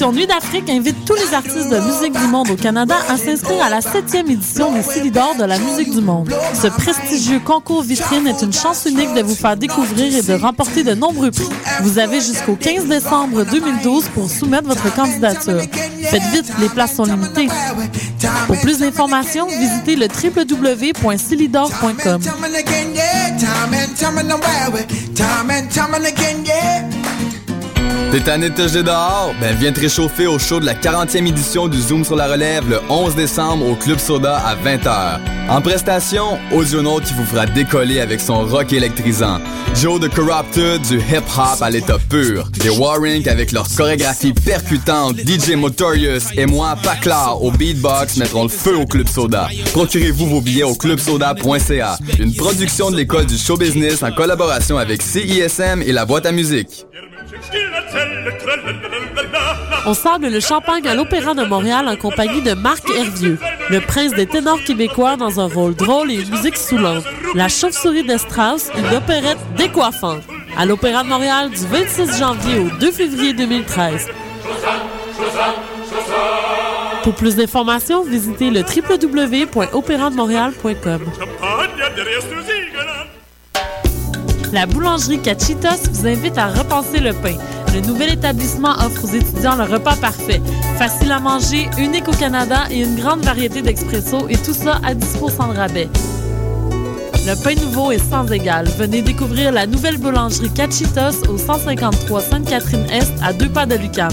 Les productions Nuit d'Afrique invitent tous les artistes de musique du monde au Canada à s'inscrire à la septième édition des Silidor de la musique du monde. Ce prestigieux concours vitrine est une chance unique de vous faire découvrir et de remporter de nombreux prix. Vous avez jusqu'au 15 décembre 2012 pour soumettre votre candidature. Faites vite, les places sont limitées. Pour plus d'informations, visitez le www.silidor.com. T'es tanné de te dehors? Ben viens te réchauffer au show de la 40e édition du Zoom sur la relève le 11 décembre au Club Soda à 20h. En prestation, Audionaut qui vous fera décoller avec son rock électrisant. Joe de Corrupted du hip-hop à l'état pur. Les Warrink avec leur chorégraphie percutante. DJ Motorious et moi, Paclar, au beatbox mettront le feu au Club Soda. Procurez-vous vos billets au clubsoda.ca. Une production de l'école du show business en collaboration avec CISM et la boîte à musique. On sable le champagne à l'Opéra de Montréal en compagnie de Marc Hervieux, le prince des ténors québécois dans un rôle drôle et une musique soulante. La chauve-souris de Strauss, une opérette décoiffante. À l'Opéra de Montréal du 26 janvier au 2 février 2013. Pour plus d'informations, visitez le www.opérandemontréal.com. La boulangerie Cachitos vous invite à repenser le pain. Le nouvel établissement offre aux étudiants le repas parfait. Facile à manger, unique au Canada et une grande variété d'expresso et tout ça à 10 de rabais. Le pain nouveau est sans égal. Venez découvrir la nouvelle boulangerie Cachitos au 153 Sainte-Catherine-Est à deux pas de Lucam.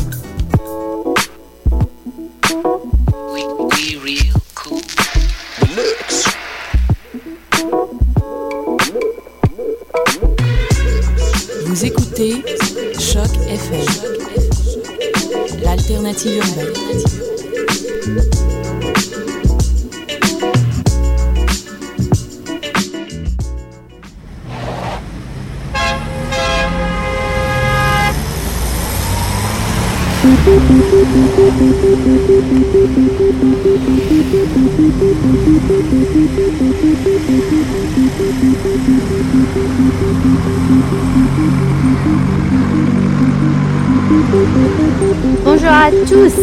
Bonjour à tous,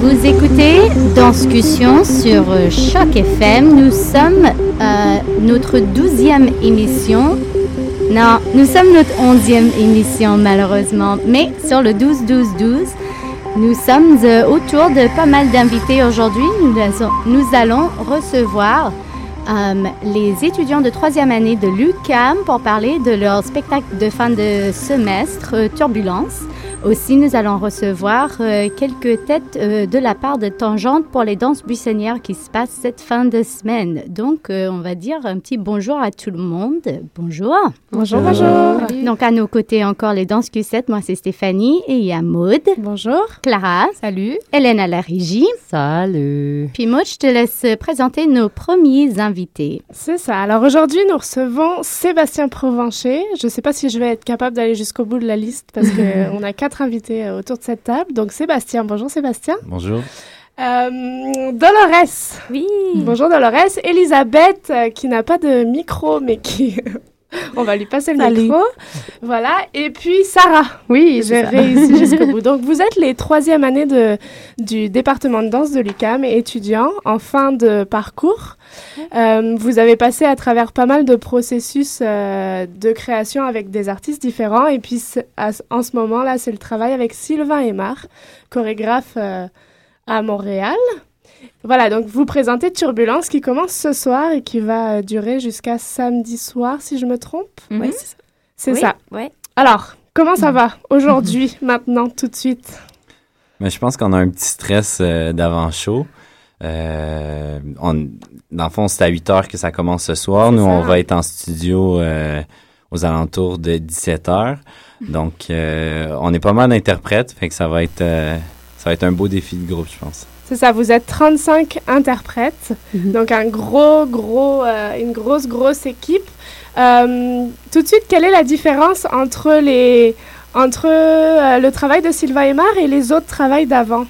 vous écoutez Danscussion sur euh, Choc FM. Nous sommes euh, notre douzième émission. Non, nous sommes notre onzième émission malheureusement, mais sur le 12-12-12, nous sommes euh, autour de pas mal d'invités aujourd'hui. Nous, allons recevoir euh, les étudiants de troisième année de l'UCAM pour parler de leur spectacle de fin de semestre, euh, Turbulence. Aussi, nous allons recevoir euh, quelques têtes euh, de la part de Tangente pour les danses buissonnières qui se passent cette fin de semaine. Donc, euh, on va dire un petit bonjour à tout le monde. Bonjour. Bonjour, bonjour. Donc, à nos côtés encore les danses Q7. Moi, c'est Stéphanie et il y a Maud. Bonjour. Clara. Salut. Hélène à la régie. Salut. Puis Maud, je te laisse présenter nos premiers invités. C'est ça. Alors aujourd'hui, nous recevons Sébastien Provencher. Je ne sais pas si je vais être capable d'aller jusqu'au bout de la liste parce qu'on a quatre invités euh, autour de cette table. Donc Sébastien, bonjour Sébastien. Bonjour. Euh, Dolores. Oui. Bonjour Dolores. Elisabeth, euh, qui n'a pas de micro, mais qui... On va lui passer le Salut. micro. Voilà. Et puis Sarah. Oui, J'ai réussi jusqu'au bout. Donc, vous êtes les troisième années de, du département de danse de l'UCAM et étudiants en fin de parcours. Euh, vous avez passé à travers pas mal de processus euh, de création avec des artistes différents. Et puis, à- en ce moment-là, c'est le travail avec Sylvain Aymar, chorégraphe euh, à Montréal. Voilà, donc vous présentez Turbulence qui commence ce soir et qui va durer jusqu'à samedi soir, si je me trompe. Oui, C'est Oui, ça. ouais. Alors, comment ça va aujourd'hui, maintenant, tout de suite? Mais je pense qu'on a un petit stress euh, d'avant-show. Euh, on- dans le fond, c'est à 8 heures que ça commence ce soir. Nous, on va être en studio euh, aux alentours de 17 heures. Donc, euh, on est pas mal d'interprètes, fait que ça va être euh, ça va être un beau défi de groupe, je pense. C'est ça, vous êtes 35 interprètes, Mhm. donc un gros, gros, euh, une grosse, grosse équipe. Euh, tout de suite, quelle est la différence entre, les, entre euh, le travail de Sylvain Aymar et les autres travails d'avant?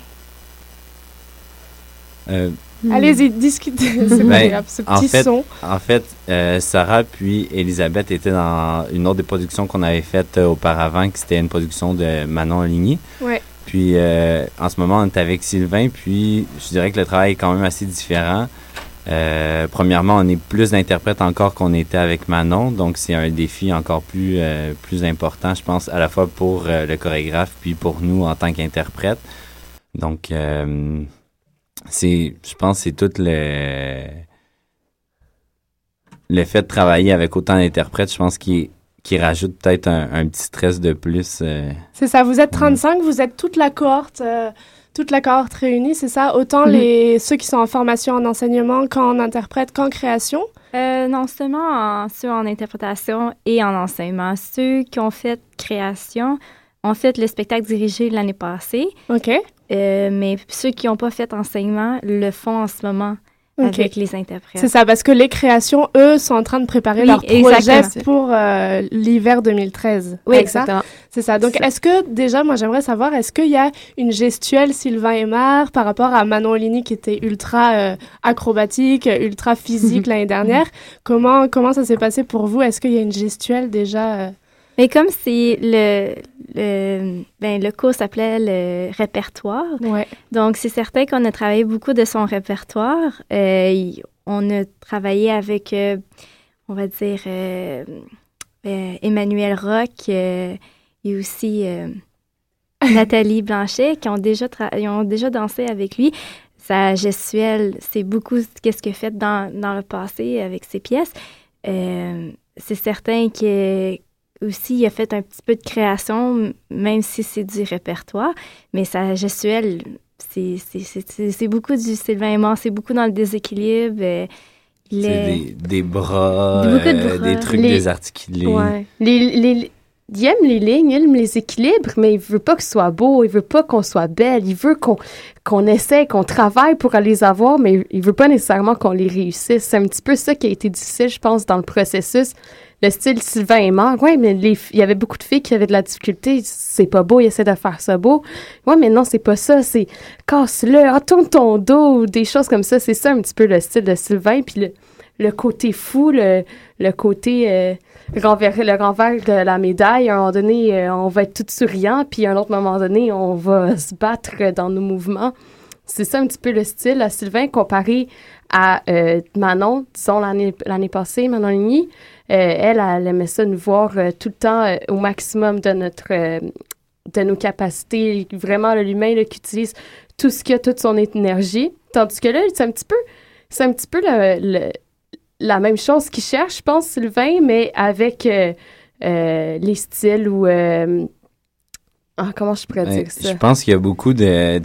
Euh, Allez-y, discutez. C'est Ben, ce en petit fait- son. En fait, euh, Sarah puis Elisabeth étaient dans une autre des productions qu'on avait faites euh, auparavant, qui c'était une production de Manon Ligny. Ouais. Puis euh, en ce moment, on est avec Sylvain, puis je dirais que le travail est quand même assez différent. Euh, premièrement, on est plus d'interprètes encore qu'on était avec Manon, donc c'est un défi encore plus, euh, plus important, je pense, à la fois pour euh, le chorégraphe puis pour nous en tant qu'interprète. Donc, euh, c'est, je pense, c'est tout le le fait de travailler avec autant d'interprètes, je pense qu'il qui rajoute peut-être un, un petit stress de plus. euh, C'est ça, vous êtes 35, vous êtes toute la cohorte, euh, toute la cohorte réunie, c'est ça? Autant Mhm. les, ceux qui sont en formation en enseignement qu'en interprète, qu'en création? Euh, non seulement en, ceux en interprétation et en enseignement. Ceux qui ont fait création ont fait le spectacle dirigé l'année passée, OK. euh, mais ceux qui n'ont pas fait enseignement le font en ce moment OK. avec les interprètes. C'est ça, parce que les créations, eux, sont en train de préparer Oui, leur projet exactement. pour euh, l'hiver 2013. Oui, exactement. C'est ça. Donc, est-ce que, déjà, moi, j'aimerais savoir, est-ce qu'il y a une gestuelle Sylvain Aymar par rapport à Manon Ligny qui était ultra euh, acrobatique, ultra physique l'année dernière? Comment, comment ça s'est passé pour vous? Est-ce qu'il y a une gestuelle déjà? euh, Mais comme c'est le, le, ben, le cours s'appelait le répertoire, Ouais. donc c'est certain qu'on a travaillé beaucoup de son répertoire. Euh, on a travaillé avec, euh, on va dire, euh, euh, Emmanuel Rock et aussi Nathalie Blanchet qui ont déjà, ils ont déjà dansé avec lui. Sa gestuelle, c'est beaucoup qu'est-ce a fait dans, dans le passé avec ses pièces. Euh, c'est certain que aussi, il a fait un petit peu de création, même si c'est du répertoire. Mais sa gestuelle, c'est- beaucoup du Sylvain Aimant, c'est beaucoup dans le déséquilibre. euh, est- des, des bras, Beaucoup de euh, des trucs Les- désarticulés. Ouais. Les, les, il aime les lignes, il aime les équilibres, mais il veut pas que ce soit beau, il veut pas qu'on soit belle, il veut qu'on essaie, qu'on travaille pour les avoir, mais il veut pas nécessairement qu'on les réussisse. C'est un petit peu ça qui a été difficile, je pense, dans le processus. Le style Sylvain aimant, ouais, mais les, il y avait beaucoup de filles qui avaient de la difficulté. C'est pas beau, il essaie de faire ça beau. Ouais, mais non, c'est pas ça. C'est casse-le, retourne ton dos, des choses comme ça. C'est ça un petit peu le style de Sylvain. Puis le, le côté fou, le, le côté euh, le renvers de la médaille. À un moment donné, euh, on va être tout souriant, puis à un autre moment donné, on va se battre dans nos mouvements. C'est ça un petit peu le style à Sylvain comparé à euh, Manon, disons l'année passée, Manon Ligny. Euh, elle, elle aimait ça nous voir euh, tout le temps euh, au maximum de notre euh, de nos capacités. Vraiment, l'humain qui utilise tout ce qu'il a, toute son énergie. Tandis que là, c'est un petit peu, c'est un petit peu le- le- la même chose qu'il cherche, je pense, Sylvain, mais avec euh, euh, les styles ou euh, ah, comment je pourrais Ouais, dire ça? Je pense qu'il y a beaucoup de,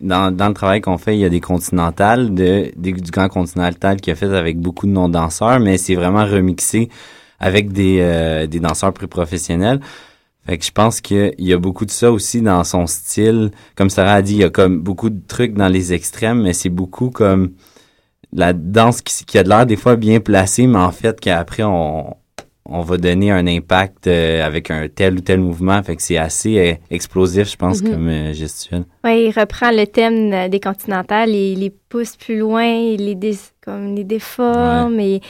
dans, dans le travail qu'on fait, il y a des continentales, de, des- du grand continental qui a fait avec beaucoup de non-danseurs, mais c'est vraiment remixé avec des, des danseurs plus professionnels. Fait que je pense qu'il y a beaucoup de ça aussi dans son style. Comme Sarah a dit, il y a comme beaucoup de trucs dans les extrêmes, mais c'est beaucoup comme la danse qui, qui a de l'air des fois bien placée, mais en fait qu'après on, on va donner un impact euh, avec un tel ou tel mouvement. Fait que c'est assez euh, explosif, je pense, Mhm. comme euh, gestuelle. Ouais, il reprend le thème euh, des continentales, il les pousse plus loin, il les, dé- comme les déforme. Et,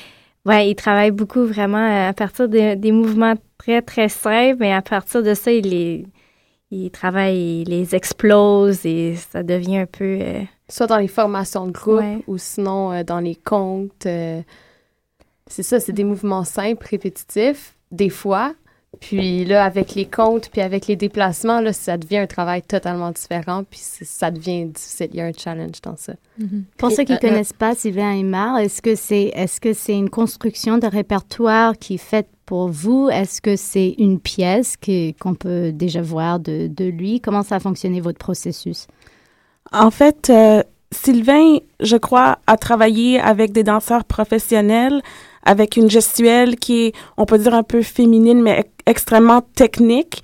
ouais, il travaille beaucoup vraiment à partir de- des mouvements très, très simples, mais à partir de ça, il les, il travaille, il les explose et ça devient un peu... euh, Soit dans les formations de groupe Ouais. ou sinon euh, dans les contes. euh, c'est ça, c'est des mouvements simples, répétitifs, des fois. Puis là, avec les contes, puis avec les déplacements, là, ça devient un travail totalement différent, puis ça devient difficile. Il y a un challenge dans ça. Pour ceux qui Euh, ne connaissent pas Sylvain Aymar, est-ce que c'est est-ce que c'est une construction de répertoire qui est faite pour vous? Est-ce que c'est une pièce que- qu'on peut déjà voir de, de lui? Comment ça a fonctionné votre processus? En fait, euh, Sylvain, je crois, a travaillé avec des danseurs professionnels, avec une gestuelle qui est, on peut dire, un peu féminine, mais ex- extrêmement technique.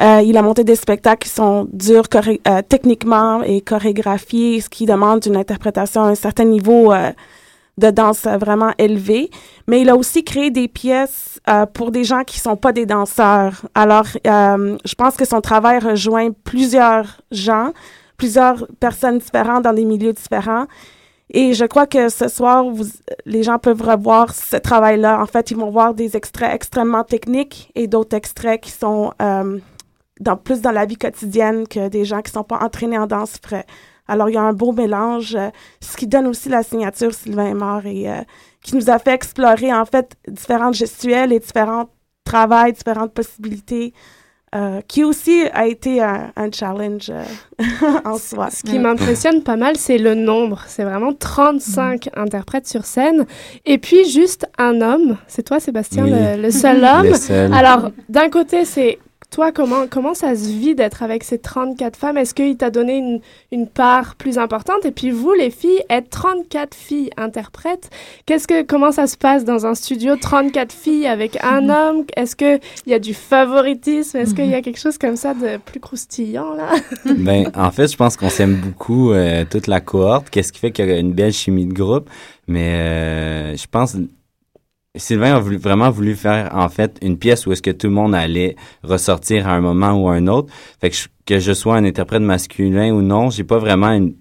Euh, il a monté des spectacles qui sont durs euh, techniquement et chorégraphiés, ce qui demande une interprétation à un certain niveau euh, de danse vraiment élevé. Mais il a aussi créé des pièces euh, pour des gens qui sont pas des danseurs. Alors, euh, je pense que son travail rejoint plusieurs gens plusieurs personnes différentes dans des milieux différents. Et je crois que ce soir, les gens peuvent revoir ce travail-là. En fait, ils vont voir des extraits extrêmement techniques et d'autres extraits qui sont euh, dans, plus dans la vie quotidienne que des gens qui sont pas entraînés en danse feraient. Alors, il y a un beau mélange, euh, ce qui donne aussi la signature Sylvain Aymar et euh, qui nous a fait explorer, en fait, différentes gestuelles et différents travails, différentes possibilités. Euh, qui aussi a été un, un challenge euh, en soi. Ce qui m'impressionne pas mal, c'est le nombre. C'est vraiment 35 interprètes sur scène. Et puis juste un homme. C'est toi, Sébastien, Oui. le, le seul homme. Le seul. Alors, d'un côté, c'est toi, comment, comment ça se vit d'être avec ces 34 femmes? Est-ce qu'il t'a donné une, une part plus importante? Et puis vous, les filles, être 34 filles interprètes, qu'est-ce que, comment ça se passe dans un studio? 34 filles avec un homme? Est-ce qu'il y a du favoritisme? Est-ce qu'il y a quelque chose comme ça de plus croustillant, là? ben, en fait, je pense qu'on s'aime beaucoup euh, toute la cohorte, qu'est-ce qui fait qu'il y a une belle chimie de groupe. Mais euh, je pense Sylvain a voulu- vraiment voulu faire en fait une pièce où est-ce que tout le monde allait ressortir à un moment ou à un autre. Fait que je, que je sois un interprète masculin ou non, j'ai pas vraiment une,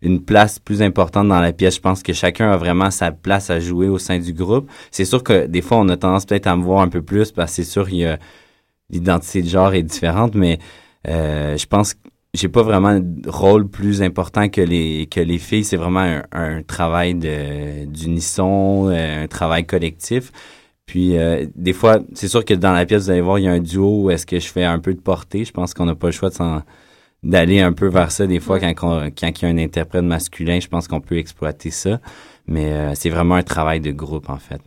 une place plus importante dans la pièce. Je pense que chacun a vraiment sa place à jouer au sein du groupe. C'est sûr que des fois on a tendance peut-être à me voir un peu plus parce que c'est sûr il y a l'identité de genre est différente, mais euh, je pense que j'ai pas vraiment de rôle plus important que les que les filles. C'est vraiment un, un travail de d'unisson, euh, un travail collectif. Puis euh, des fois, c'est sûr que dans la pièce, vous allez voir, il y a un duo où est-ce que je fais un peu de portée. Je pense qu'on n'a pas le choix d'aller un peu vers ça. Des fois, quand, on- quand il y a un interprète masculin, je pense qu'on peut exploiter ça. Mais euh, c'est vraiment un travail de groupe, en fait.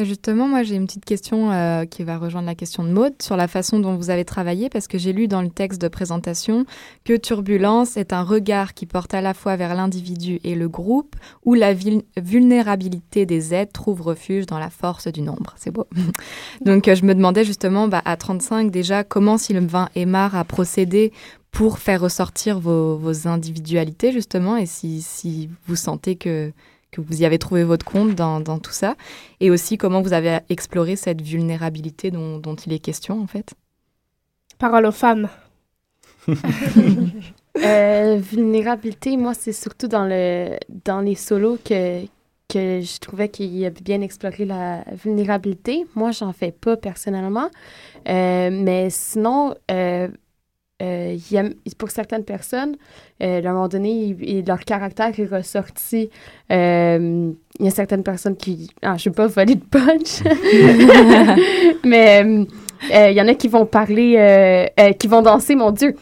Justement, moi, j'ai une petite question euh, qui va rejoindre la question de Maud sur la façon dont vous avez travaillé, parce que j'ai lu dans le texte de présentation que Turbulence est un regard qui porte à la fois vers l'individu et le groupe, où la vulnérabilité des êtres trouve refuge dans la force du nombre. C'est beau. Donc, euh, je me demandais justement, bah, à 35 déjà, comment Sylvain Aymar a procédé pour faire ressortir vos, individualités, justement, et si vous sentez que que vous y avez trouvé votre compte dans, dans tout ça, et aussi comment vous avez exploré cette vulnérabilité dont, dont il est question en fait. Parole aux femmes. Euh, vulnérabilité, moi, c'est surtout dans, le, dans les solos que, que je trouvais qu'il a bien exploré la vulnérabilité. Moi, j'en fais pas personnellement. Euh, mais sinon, euh, euh, pour certaines personnes, euh, à un moment donné, leur caractère est ressorti. Euh, il y a certaines personnes qui... Ah, je ne veux pas voler de punch. mais il y en a qui vont parler, qui vont danser, mon Dieu.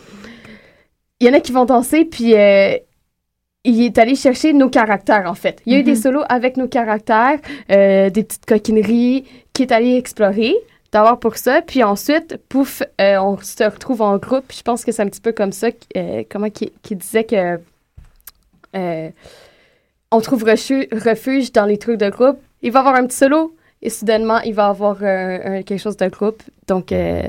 Il y en a qui vont danser, puis il est allé chercher nos caractères, en fait. Il y a eu des Mhm. solos avec nos caractères, des petites coquineries qui est allé explorer, d'abord pour ça, puis ensuite, pouf, euh, on se retrouve en groupe. Puis Je pense que c'est un petit peu comme ça, euh, comment qui, qui disait que euh, on trouve refuge dans les trucs de groupe. Il va y avoir un petit solo, et soudainement, il va avoir un- un- quelque chose de groupe. Donc, euh,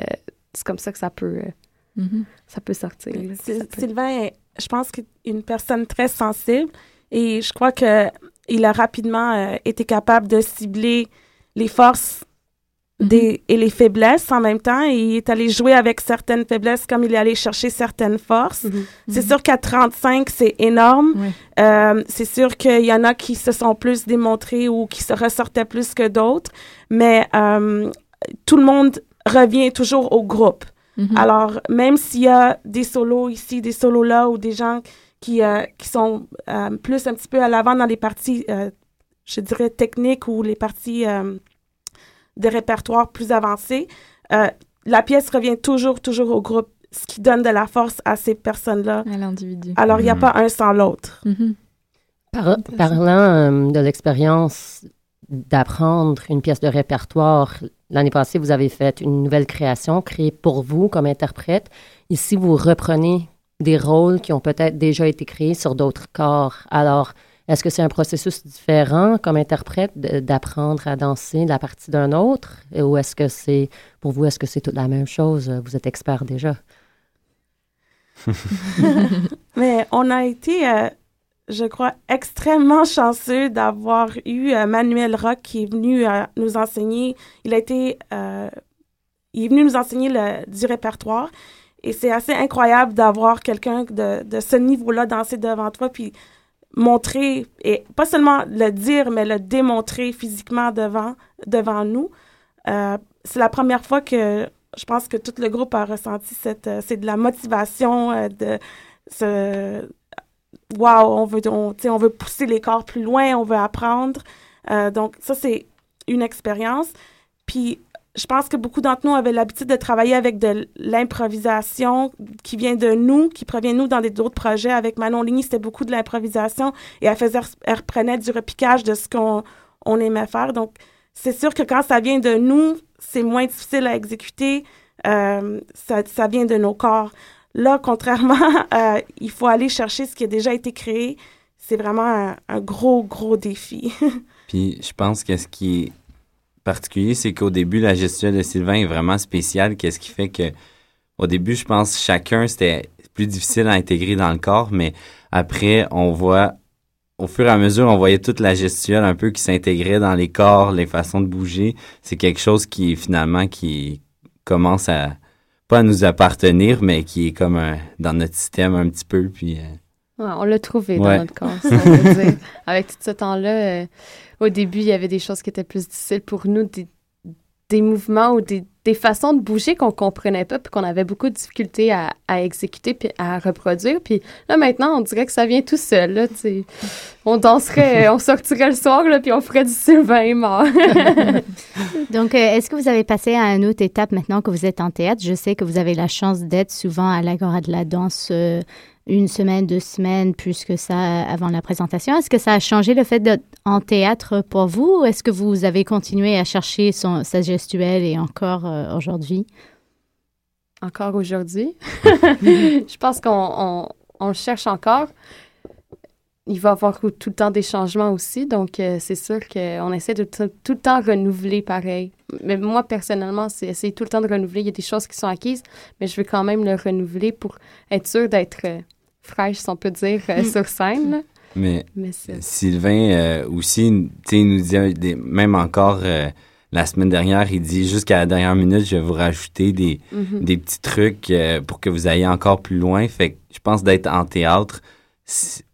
c'est comme ça que ça peut, euh, Mhm. ça peut sortir. là, puis Sy- ça peut- Sylvain, est, je pense qu'il est une personne très sensible et je crois que il a rapidement euh, été capable de cibler les forces des, et les faiblesses en même temps. Et il est allé jouer avec certaines faiblesses comme il est allé chercher certaines forces. C'est sûr qu'à 35, c'est énorme. Euh, c'est sûr qu'il y en a qui se sont plus démontrés ou qui se ressortaient plus que d'autres. Mais euh, tout le monde revient toujours au groupe. Alors, même s'il y a des solos ici, des solos là, ou des gens qui, euh, qui sont euh, plus un petit peu à l'avant dans les parties, euh, je dirais, techniques ou les parties euh, de répertoire plus avancées, euh, la pièce revient toujours, toujours au groupe, ce qui donne de la force à ces personnes-là. À l'individu. Alors, il n'y a pas un sans l'autre. Mhm. Par- parlant euh, de l'expérience d'apprendre une pièce de répertoire, l'année passée, vous avez fait une nouvelle création créée pour vous comme interprète. Ici, vous reprenez des rôles qui ont peut-être déjà été créés sur d'autres corps. Alors, est-ce que c'est un processus différent comme interprète de- d'apprendre à danser la partie d'un autre? Ou est-ce que c'est, pour vous, est-ce que c'est toute la même chose? Vous êtes expert déjà. Mais on a été, euh, je crois, extrêmement chanceux d'avoir eu euh, Manuel Rock qui est venu euh, nous enseigner. Il a été, euh, il est venu nous enseigner le, du répertoire. Et c'est assez incroyable d'avoir quelqu'un de, de ce niveau-là danser devant toi. Puis montrer, et pas seulement le dire, mais le démontrer physiquement devant, devant nous. Euh, c'est la première fois que je pense que tout le groupe a ressenti cette, euh, c'est de la motivation, euh, de ce, wow, on veut, on, on veut pousser les corps plus loin, on veut apprendre. Donc, ça, c'est une expérience. Puis, je pense que beaucoup d'entre nous avaient l'habitude de travailler avec de l'improvisation qui vient de nous, qui provient de nous dans d'autres projets. Avec Manon Ligny, c'était beaucoup de l'improvisation et elle, faisait, reprenait du repiquage de ce qu'on on aimait faire. Donc, c'est sûr que quand ça vient de nous, c'est moins difficile à exécuter. Euh, ça, vient de nos corps. Là, contrairement, euh, il faut aller chercher ce qui a déjà été créé. C'est vraiment un, un, gros, gros défi. Puis, je pense que ce qui particulier, c'est qu'au début, la gestuelle de Sylvain est vraiment spéciale. Qu'est-ce qui fait que, au début, je pense chacun, c'était plus difficile à intégrer dans le corps, mais après, on voit, au fur et à mesure, on voyait toute la gestuelle un peu qui s'intégrait dans les corps, les façons de bouger. C'est quelque chose qui, finalement, qui commence à, pas à nous appartenir, mais qui est comme un, dans notre système un petit peu, puis... Euh, Ouais, on l'a trouvé ouais. dans notre corps, ça, on peut dire. Avec tout ce temps-là, euh, au début, il y avait des choses qui étaient plus difficiles pour nous, des, des mouvements ou des, des, façons de bouger qu'on comprenait pas, puis qu'on avait beaucoup de difficultés à, à, exécuter puis à reproduire. Puis là, maintenant, on dirait que ça vient tout seul. Là, on danserait, on sortirait le soir, là, puis on ferait du Sylvain mort. Donc, euh, est-ce que vous avez passé à une autre étape maintenant que vous êtes en théâtre? Je sais que vous avez la chance d'être souvent à l'Agora de la danse. Euh, une semaine, deux semaines, plus que ça avant la présentation. Est-ce que ça a changé le fait d'être en théâtre pour vous? Ou est-ce que vous avez continué à chercher son, sa gestuelle et encore euh, aujourd'hui? Encore aujourd'hui? Je pense qu'on on, on, cherche encore. Il va y avoir tout le temps des changements aussi, donc euh, c'est sûr qu'on essaie de tout, tout, le temps renouveler pareil. Mais moi, personnellement, c'est essayer tout le temps de renouveler. Il y a des choses qui sont acquises, mais je veux quand même le renouveler pour être sûr d'être euh, fraîche, si on peut dire, euh, sur scène. Mais, Mais Sylvain euh, aussi, il nous dit, des, même encore euh, la semaine dernière, il dit jusqu'à la dernière minute, je vais vous rajouter des, mm -hmm. des petits trucs euh, pour que vous ayez encore plus loin. Fait que je pense d'être en théâtre,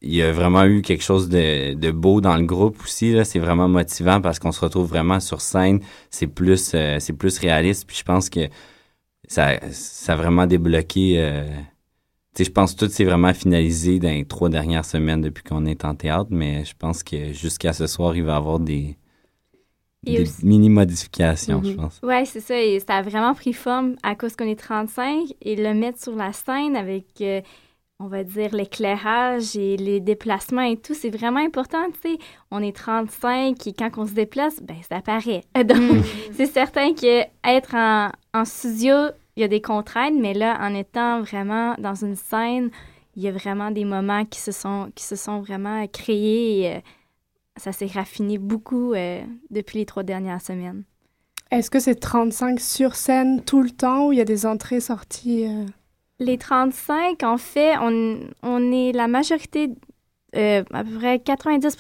il y a vraiment eu quelque chose de, de beau dans le groupe aussi. C'est vraiment motivant parce qu'on se retrouve vraiment sur scène. C'est plus, c'est plus réaliste. Puis je pense que ça, ça a vraiment débloqué je pense que tout s'est vraiment finalisé dans les trois dernières semaines depuis qu'on est en théâtre, mais je pense que jusqu'à ce soir, il va y avoir des, des mini-modifications, mm -hmm. je pense. Oui, c'est ça. Et ça a vraiment pris forme à cause qu'on est 35 et le mettre sur la scène avec, euh, on va dire, l'éclairage et les déplacements et tout, c'est vraiment important. Tu sais, on est 35 et quand on se déplace, ben ça paraît. Donc, mm. c'est certain qu'être en, en studio, il y a des contraintes, mais là, en étant vraiment dans une scène, il y a vraiment des moments qui se sont, qui se sont vraiment créés et euh, ça s'est raffiné beaucoup euh, depuis les trois dernières semaines. Est-ce que c'est 35 sur scène tout le temps ou il y a des entrées-sorties? Euh... Les 35, en fait, on, on est la majorité euh, à peu près 90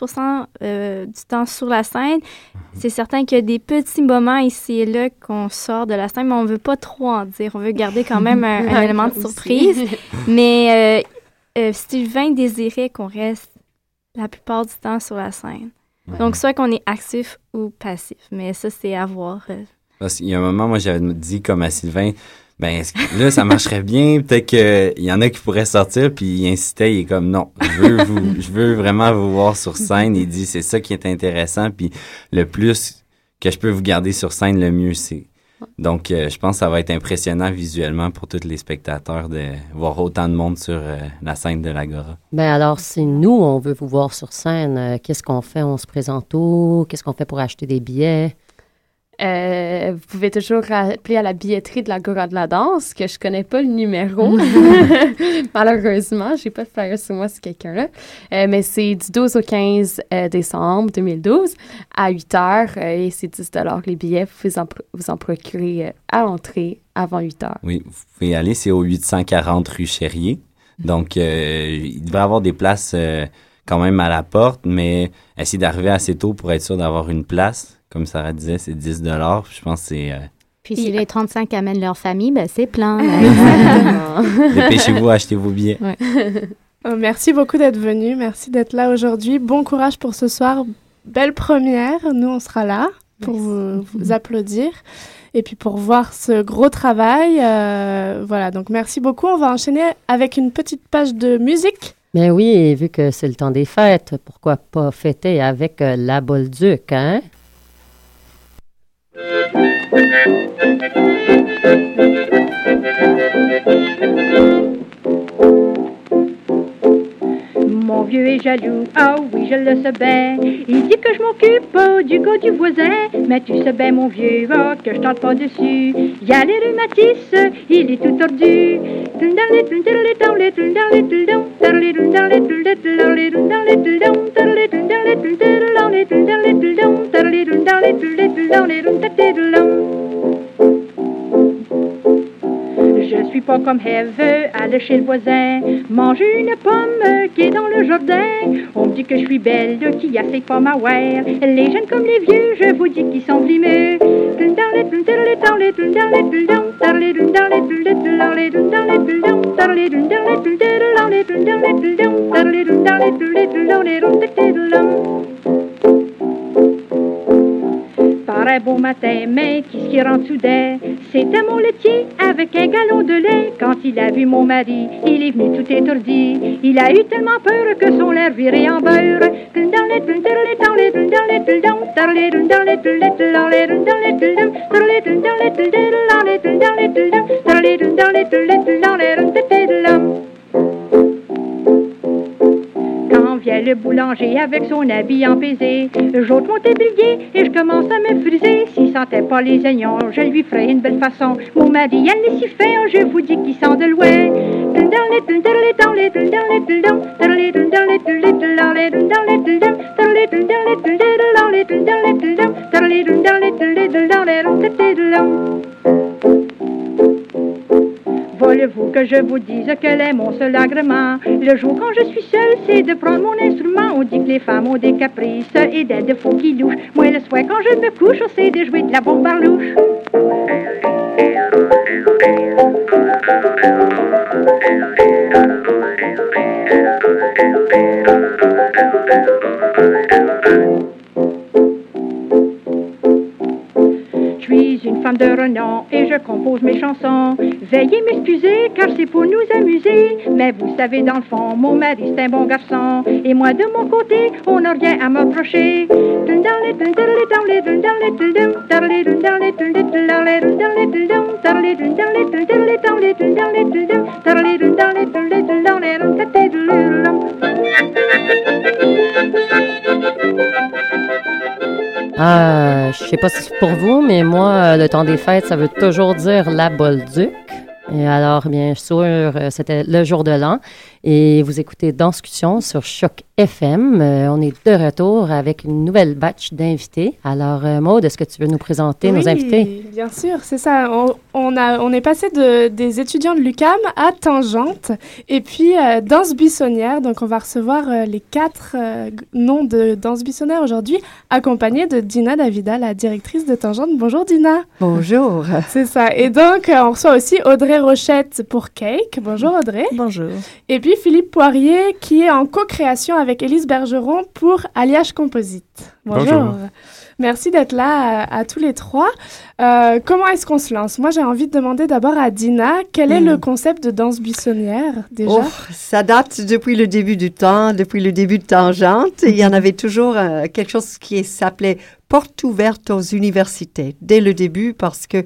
euh, du temps sur la scène. C'est certain qu'il y a des petits moments ici et là qu'on sort de la scène, mais on ne veut pas trop en dire. On veut garder quand même un, un élément de surprise. mais euh, Sylvain désirait qu'on reste la plupart du temps sur la scène. Ouais. Donc, soit qu'on est actif ou passif. Mais ça, c'est à voir. Parce qu'il y a un moment, moi, j'avais dit comme à Sylvain, ben là ça marcherait bien? Peut-être qu'il y en a qui pourraient sortir puis il insistait il est comme non je veux vous je veux vraiment vous voir sur scène. Il dit c'est ça qui est intéressant puis le plus que je peux vous garder sur scène le mieux c'est. Donc euh, je pense que ça va être impressionnant visuellement pour tous les spectateurs de voir autant de monde sur euh, la scène de l'Agora. Ben alors si nous on veut vous voir sur scène euh, qu'est-ce qu'on fait? On se présente où? Qu'est-ce qu'on fait pour acheter des billets? Euh, vous pouvez toujours appeler à la billetterie de la Gora de la danse, que je connais pas le numéro. Malheureusement, j'ai pas de flyer sur moi, c'est quelqu'un-là. Euh, mais c'est du 12 au 15 euh, décembre 2012 à 8 heures et c'est 10 les billets. Vous pouvez en, vous en procurer à l'entrée avant 8 heures. Oui, vous pouvez y aller. C'est au 840 rue Chérier. Donc, il devrait y avoir des places quand même à la porte, mais essayez d'arriver assez tôt pour être sûr d'avoir une place comme Sarah disait, c'est 10 dollars. Je pense que c'est. Euh... Puis si les 35 amènent leur famille, ben c'est plein. Dépêchez-vous à acheter vos billets. Ouais. Euh, Merci beaucoup d'être venu. Merci d'être là aujourd'hui. Bon courage pour ce soir. Belle première. Nous, on sera là pour vous, vous applaudir et puis pour voir ce gros travail. Euh, voilà, donc merci beaucoup. On va enchaîner avec une petite page de musique. Mais oui, et vu que c'est le temps des fêtes, pourquoi pas fêter avec euh, la Bolduc, hein? Mon vieux est jaloux, ah oui, je le sais bien. Il dit que je m'occupe du gars du voisin. Mais tu sais bien, mon vieux, ah, que je tente pas dessus. Il y a les rhumatismes, il est tout tordu. Je suis pas comme Eve, aller chez le voisin, manger une pomme qui est dans le jardin. On me dit que je suis belle, qui a ses pommes à wear. Les jeunes comme les vieux, je vous dis qu'ils sont blimés. Par un beau matin, mais qu'est-ce qui rentre soudain? C'était mon laitier avec un galon de lait. Quand il a vu mon mari, il est venu tout étourdi. Il a eu tellement peur que son lait virait en beurre. Vient le boulanger avec son habit empesé, j'ôte mon tablier et je commence à me friser. S'il sentait pas les oignons, je lui ferais une belle façon. Mon mari, elle est si fait, je vous dis qu'il sent de loin. Voulez-vous que je vous dise quel est mon seul agrément? Le jour quand je suis seule, c'est de prendre mon instrument. On dit que les femmes ont des caprices et des défauts qui douchent. Moi, le soir, quand je me couche, c'est de jouer de la bombe barlouche. Je femme de renom et je compose mes chansons. Veuillez m'excuser car c'est pour nous amuser. Mais vous savez, dans le fond, mon mari c'est un bon garçon. Et moi de mon côté, on n'a rien à m'approcher. Ah, je sais pas si c'est pour vous, mais moi, euh, le temps des fêtes, ça veut toujours dire la Bolduc. Et alors, bien sûr, euh, c'était le jour de l'an. Et vous écoutez Danscussion sur Choc FM. Euh, on est de retour avec une nouvelle batch d'invités. Alors, euh, Maude, est-ce que tu veux nous présenter nos Oui, invités? Bien sûr, c'est ça. On, on a, on est passé de, des étudiants de l'UCAM à Tangente et puis euh, danse buissonnière. Donc, on va recevoir euh, les quatre euh, noms de danse buissonnière aujourd'hui, accompagnés de Dina Davida, la directrice de Tangente. Bonjour Dina. Bonjour. C'est ça. Et donc, euh, on reçoit aussi Audrey Rochette pour Cake. Bonjour Audrey. Bonjour. Et puis Philippe Poirier qui est en co-création avec Élise Bergeron pour Alliage Composite. Bonjour. Bonjour. Merci d'être là à, à tous les trois. Euh, comment est-ce qu'on se lance? Moi, j'ai envie de demander d'abord à Dina, quel est Mhm. le concept de danse buissonnière déjà? Oh, ça date depuis le début du temps, depuis le début de Tangente. Il y en avait toujours euh, quelque chose qui s'appelait porte ouverte aux universités dès le début parce que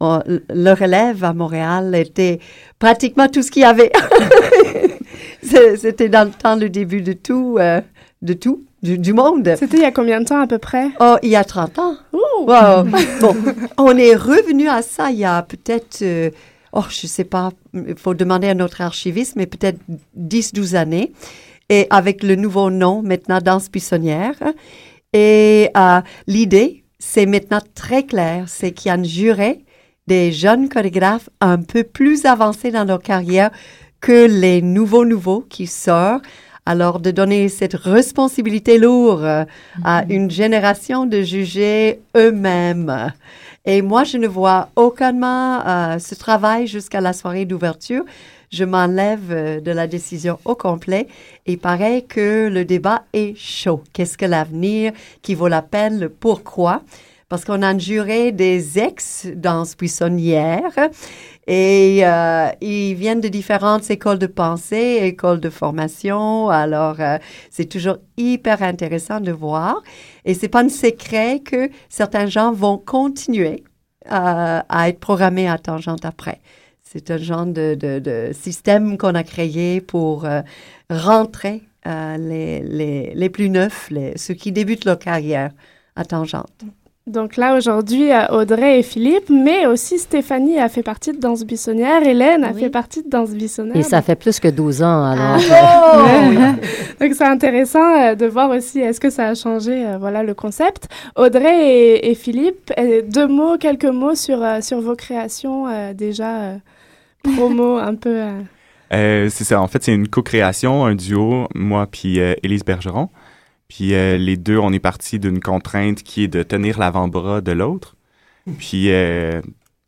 oh, le relève à Montréal était pratiquement tout ce qu'il y avait. C'était dans le temps le début de tout, euh, de tout, du, du monde. C'était il y a combien de temps à peu près? Oh, il y a 30 ans. Wow. Bon, on est revenu à ça il y a peut-être, euh, oh, je sais pas, il faut demander à notre archiviste, mais peut-être 10-12 années. Et avec le nouveau nom, maintenant, Danse Buissonnière. Et euh, l'idée, c'est maintenant très clair, c'est qu'il y a un jury des jeunes chorégraphes un peu plus avancés dans leur carrière que les nouveaux nouveaux qui sortent. Alors, de donner cette responsabilité lourde euh, à une génération de juger eux-mêmes. Et moi, je ne vois aucunement euh, ce travail jusqu'à la soirée d'ouverture. je m'enlève euh, de la décision au complet. Et paraît que le débat est chaud. Qu'est-ce que l'avenir qui vaut la peine, le pourquoi? Parce qu'on a juré des ex-danse buissonnière et euh, ils viennent de différentes écoles de pensée, écoles de formation. Alors, euh, c'est toujours hyper intéressant de voir. Et c'est pas un secret que certains gens vont continuer euh, à être programmés à tangente après. C'est un genre de, de, de système qu'on a créé pour euh, rentrer euh, les, les, les plus neufs, les, ceux qui débutent leur carrière à tangente. Donc là, aujourd'hui, euh, Audrey et Philippe, mais aussi Stéphanie a fait partie de Danse Buissonnière, Hélène a Oui. fait partie de Danse Buissonnière. Et ça fait plus que 12 ans, alors. Ah. euh, Donc c'est intéressant euh, de voir aussi est-ce que ça a changé euh, voilà le concept. Audrey et, et Philippe, deux mots, quelques mots sur sur vos créations euh, déjà euh, promo un peu. euh. C'est ça. En fait, c'est une co-création, un duo, moi puis euh, Élise Bergeron. Puis euh, les deux, on est partis d'une contrainte qui est de tenir l'avant-bras de l'autre. Puis euh,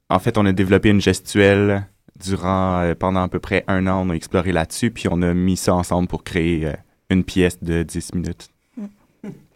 en fait, on a développé une gestuelle durant euh, pendant à peu près un an. On a exploré là-dessus, puis on a mis ça ensemble pour créer euh, une pièce de 10 minutes.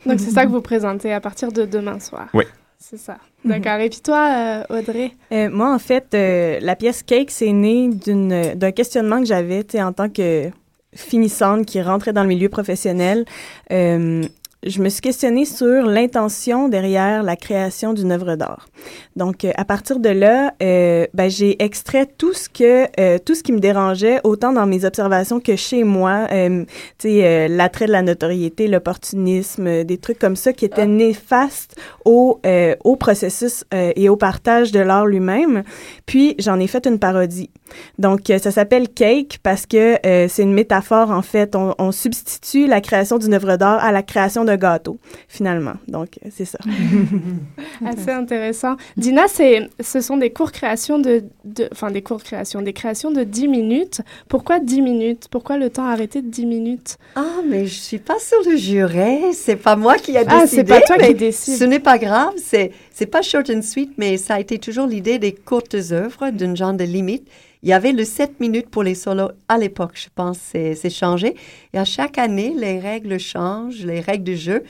Donc c'est ça que vous présentez à partir de demain soir. Oui. C'est ça. D'accord. Et puis toi, Audrey? Euh, moi, en fait, euh, la pièce Cake, c'est né d'une- d'un questionnement que j'avais tu sais, en tant que finissante qui rentrait dans le milieu professionnel. Euh, je me suis questionnée sur l'intention derrière la création d'une œuvre d'art. Donc, euh, à partir de là, euh, ben, j'ai extrait tout ce que euh, tout ce qui me dérangeait, autant dans mes observations que chez moi. Tu sais, l'attrait de la notoriété, l'opportunisme, des trucs comme ça qui étaient néfastes au au processus et au partage de l'art lui-même. Puis, j'en ai fait une parodie. Donc, ça s'appelle Cake parce que c'est une métaphore, en fait. On, on substitue la création d'une œuvre d'art à la création d'un gâteau, finalement. Donc, c'est ça. Assez intéressant. Dina, c'est, ce sont des cours créations de, de, enfin des cours création, des créations de 10 minutes. Pourquoi 10 minutes? Pourquoi le temps arrêté de 10 minutes? Ah, mais je suis pas sur le juré. C'est pas moi qui a Ah, décidé. c'est pas toi qui décide. Ce n'est pas grave. C'est, c'est pas short and sweet, mais ça a été toujours l'idée des courtes œuvres, d'une genre de limite. Il y avait le 7 minutes pour les solos à l'époque, je pense, c'est, changé. Et à chaque année, les règles changent, les règles du jeu,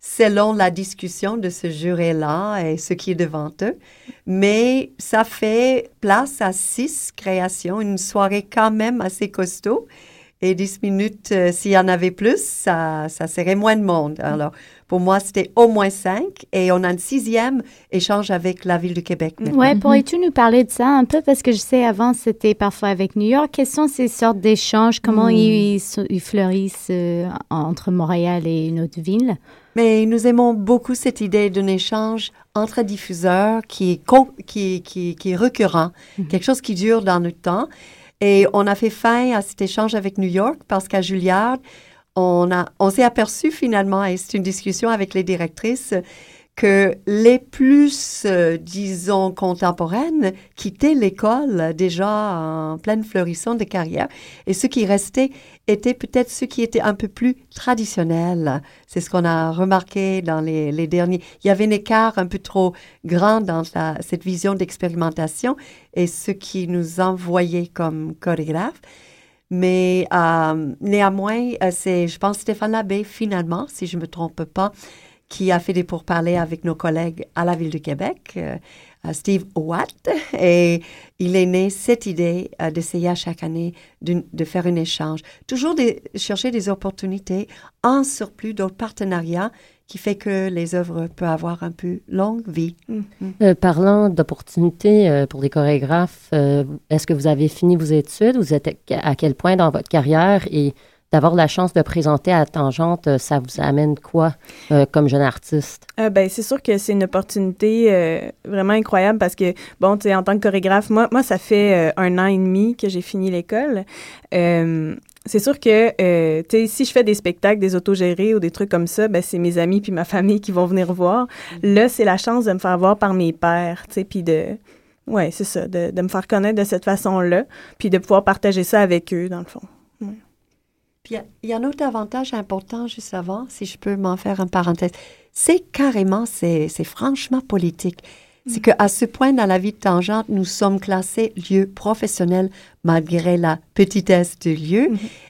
selon la discussion de ce juré-là et ce qui est devant eux. Mais ça fait place à six créations, une soirée quand même assez costaud. Et 10 minutes, euh, s'il y en avait plus, ça, ça serait moins de monde. Alors, pour moi, c'était au moins cinq. Et on a un sixième échange avec la Ville de Québec. maintenant. Ouais, pourrais-tu nous parler de ça un peu? Parce que je sais, avant, c'était parfois avec New York. Quelles sont ces sortes d'échanges? Comment Hmm. ils, ils, ils fleurissent euh, entre Montréal et une autre ville? Mais nous aimons beaucoup cette idée d'un échange entre diffuseurs qui est, qui, qui, qui est récurrent, quelque chose qui dure dans le temps. Et on a fait fin à cet échange avec New York parce qu'à Juilliard, on, a, on s'est aperçu finalement, et c'est une discussion avec les directrices, que les plus, euh, disons, contemporaines quittaient l'école déjà en pleine fleurissant de carrière. Et ceux qui restaient étaient peut-être ceux qui étaient un peu plus traditionnels. C'est ce qu'on a remarqué dans les, derniers. Il y avait un écart un peu trop grand dans cette vision d'expérimentation et ce qui nous envoyait comme chorégraphes. Mais euh, néanmoins, euh, c'est, je pense, Stéphane Labbé, finalement, si je ne me trompe pas, qui a fait des pourparlers avec nos collègues à la Ville de Québec, euh, Steve Watt. Et il est né cette idée euh, d'essayer à chaque année de faire un échange. Toujours de chercher des opportunités en surplus d'autres partenariats qui fait que les œuvres peuvent avoir un peu longue vie. Euh, parlant d'opportunités euh, pour les chorégraphes, euh, est-ce que vous avez fini vos études? Vous êtes à quel point dans votre carrière? Et d'avoir la chance de présenter à Tangente, euh, ça vous amène quoi euh, comme jeune artiste? Euh, ben, c'est sûr que c'est une opportunité euh, vraiment incroyable parce que, bon, tu sais, en tant que chorégraphe, moi, moi ça fait un an et demi que j'ai fini l'école. C'est sûr que, tu sais, si je fais des spectacles, des autogérés ou des trucs comme ça, ben, c'est mes amis puis ma famille qui vont venir voir. Là, c'est la chance de me faire voir par mes pères, tu sais, puis de... Ouais, c'est ça, de, de me faire connaître de cette façon-là, puis de pouvoir partager ça avec eux, dans le fond. Puis il y a- il y, a un autre avantage important juste avant, si je peux m'en faire une parenthèse. C'est carrément, c'est franchement politique. c'est qu'à ce point dans la vie de Tangente, nous sommes classés lieu professionnel malgré la petitesse du lieu.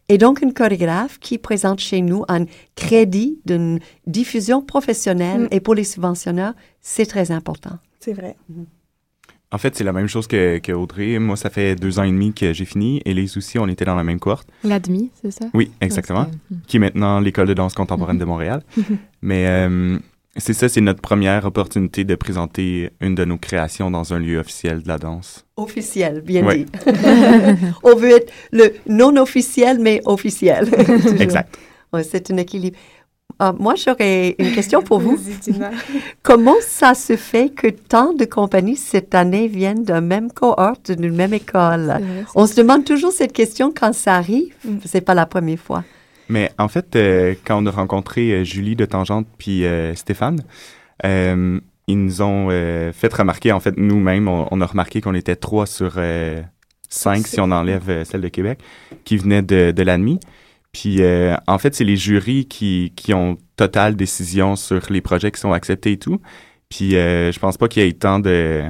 Et donc, un chorégraphe qui présente chez nous un crédit d'une diffusion professionnelle et pour les subventionneurs, c'est très important. C'est vrai. En fait, c'est la même chose que, que Audrey. Moi, ça fait deux ans et demi que j'ai fini. Et les aussi, on était dans la même cohorte. L'ADMI, c'est ça? Oui, exactement. Qui est maintenant l'École de danse contemporaine de Montréal. Mais euh, c'est ça, c'est notre première opportunité de présenter une de nos créations dans un lieu officiel de la danse. Officiel, bien Ouais. dit. On veut être le non officiel, mais officiel. Exact. Ouais, c'est un équilibre. Ah, moi, j'aurais une question pour vous. Comment ça se fait que tant de compagnies cette année viennent d'un même cohorte, d'une même école? vrai, On se demande toujours cette question quand ça arrive. C'est pas la première fois. Mais en fait, euh, quand on a rencontré euh, Julie de Tangente puis euh, Stéphane, euh, ils nous ont euh, fait remarquer, en fait, nous-mêmes, on, on a remarqué qu'on était trois sur euh, cinq, si on enlève euh, celle de Québec, qui venaient de, de l'ANMI. Puis, euh, en fait, c'est les jurys qui, qui ont totale décision sur les projets qui sont acceptés et tout. Puis, euh, je pense pas qu'il y ait tant de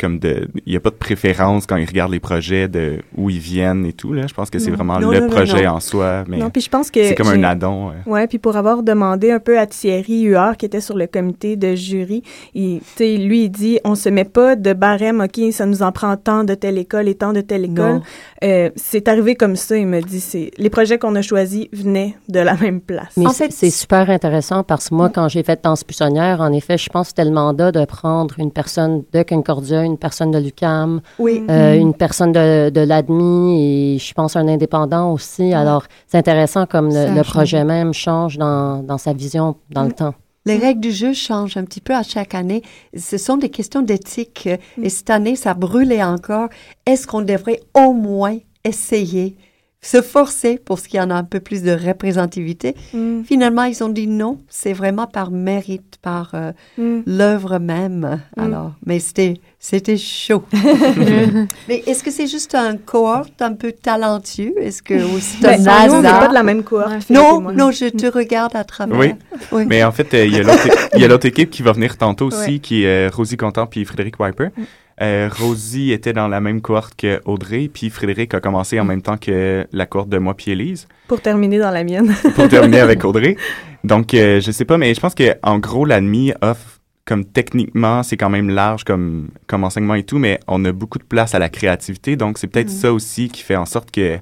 comme de il y a pas de préférence quand ils regardent les projets de où ils viennent et tout là je pense que c'est vraiment Non, le non, projet non. en soi mais Non, puis je pense que c'est comme un addon euh. Ouais, puis pour avoir demandé un peu à Thierry Huard, qui était sur le comité de jury, il, tu sais, lui, il dit on se met pas de barème, OK, ça nous en prend tant de telle école et tant de telle école. Euh, c'est arrivé comme ça, il me dit. c'est Les projets qu'on a choisis venaient de la même place. Mais c'est- c'est super intéressant parce que moi, quand j'ai fait danse buissonnière, en effet, je pense que c'était le mandat de prendre une personne de Concordia, une personne de l'UQAM, Oui. euh, Mhm. une personne de, de l'ADMI et je pense un indépendant aussi. Alors, c'est intéressant comme le, projet même change dans, dans sa vision dans le temps. Les règles du jeu changent un petit peu à chaque année. Ce sont des questions d'éthique. euh, Et cette année, ça brûlait encore. Est-ce qu'on devrait au moins essayer, se forcer pour ce qu'il y en a un peu plus de représentativité? Mm. Finalement, ils ont dit non. C'est vraiment par mérite, par euh, Mm. l'œuvre même. Mm. Alors, mais c'était, c'était chaud. mais est-ce que c'est juste un cohorte un peu talentueux? Est-ce que ou c'est un Ben, nous, on n'est hasard? pas de la même cohorte. Non, non, je te regarde à travers. Oui. Oui. Mais en fait, euh, il y a l'autre il y a l'autre équipe qui va venir tantôt aussi, Ouais. qui est euh, Rosie Contant puis Frédéric Wiper. Euh, Rosie était dans la même cohorte que Audrey, puis Frédéric a commencé en même temps que la cohorte de moi puis Élise, Pour terminer dans la mienne. pour terminer avec Audrey. Donc, euh, je sais pas, mais je pense que en gros, l'ANMI offre, comme techniquement, c'est quand même large comme, comme enseignement et tout, mais on a beaucoup de place à la créativité. Donc, c'est peut-être Mhm. ça aussi qui fait en sorte que,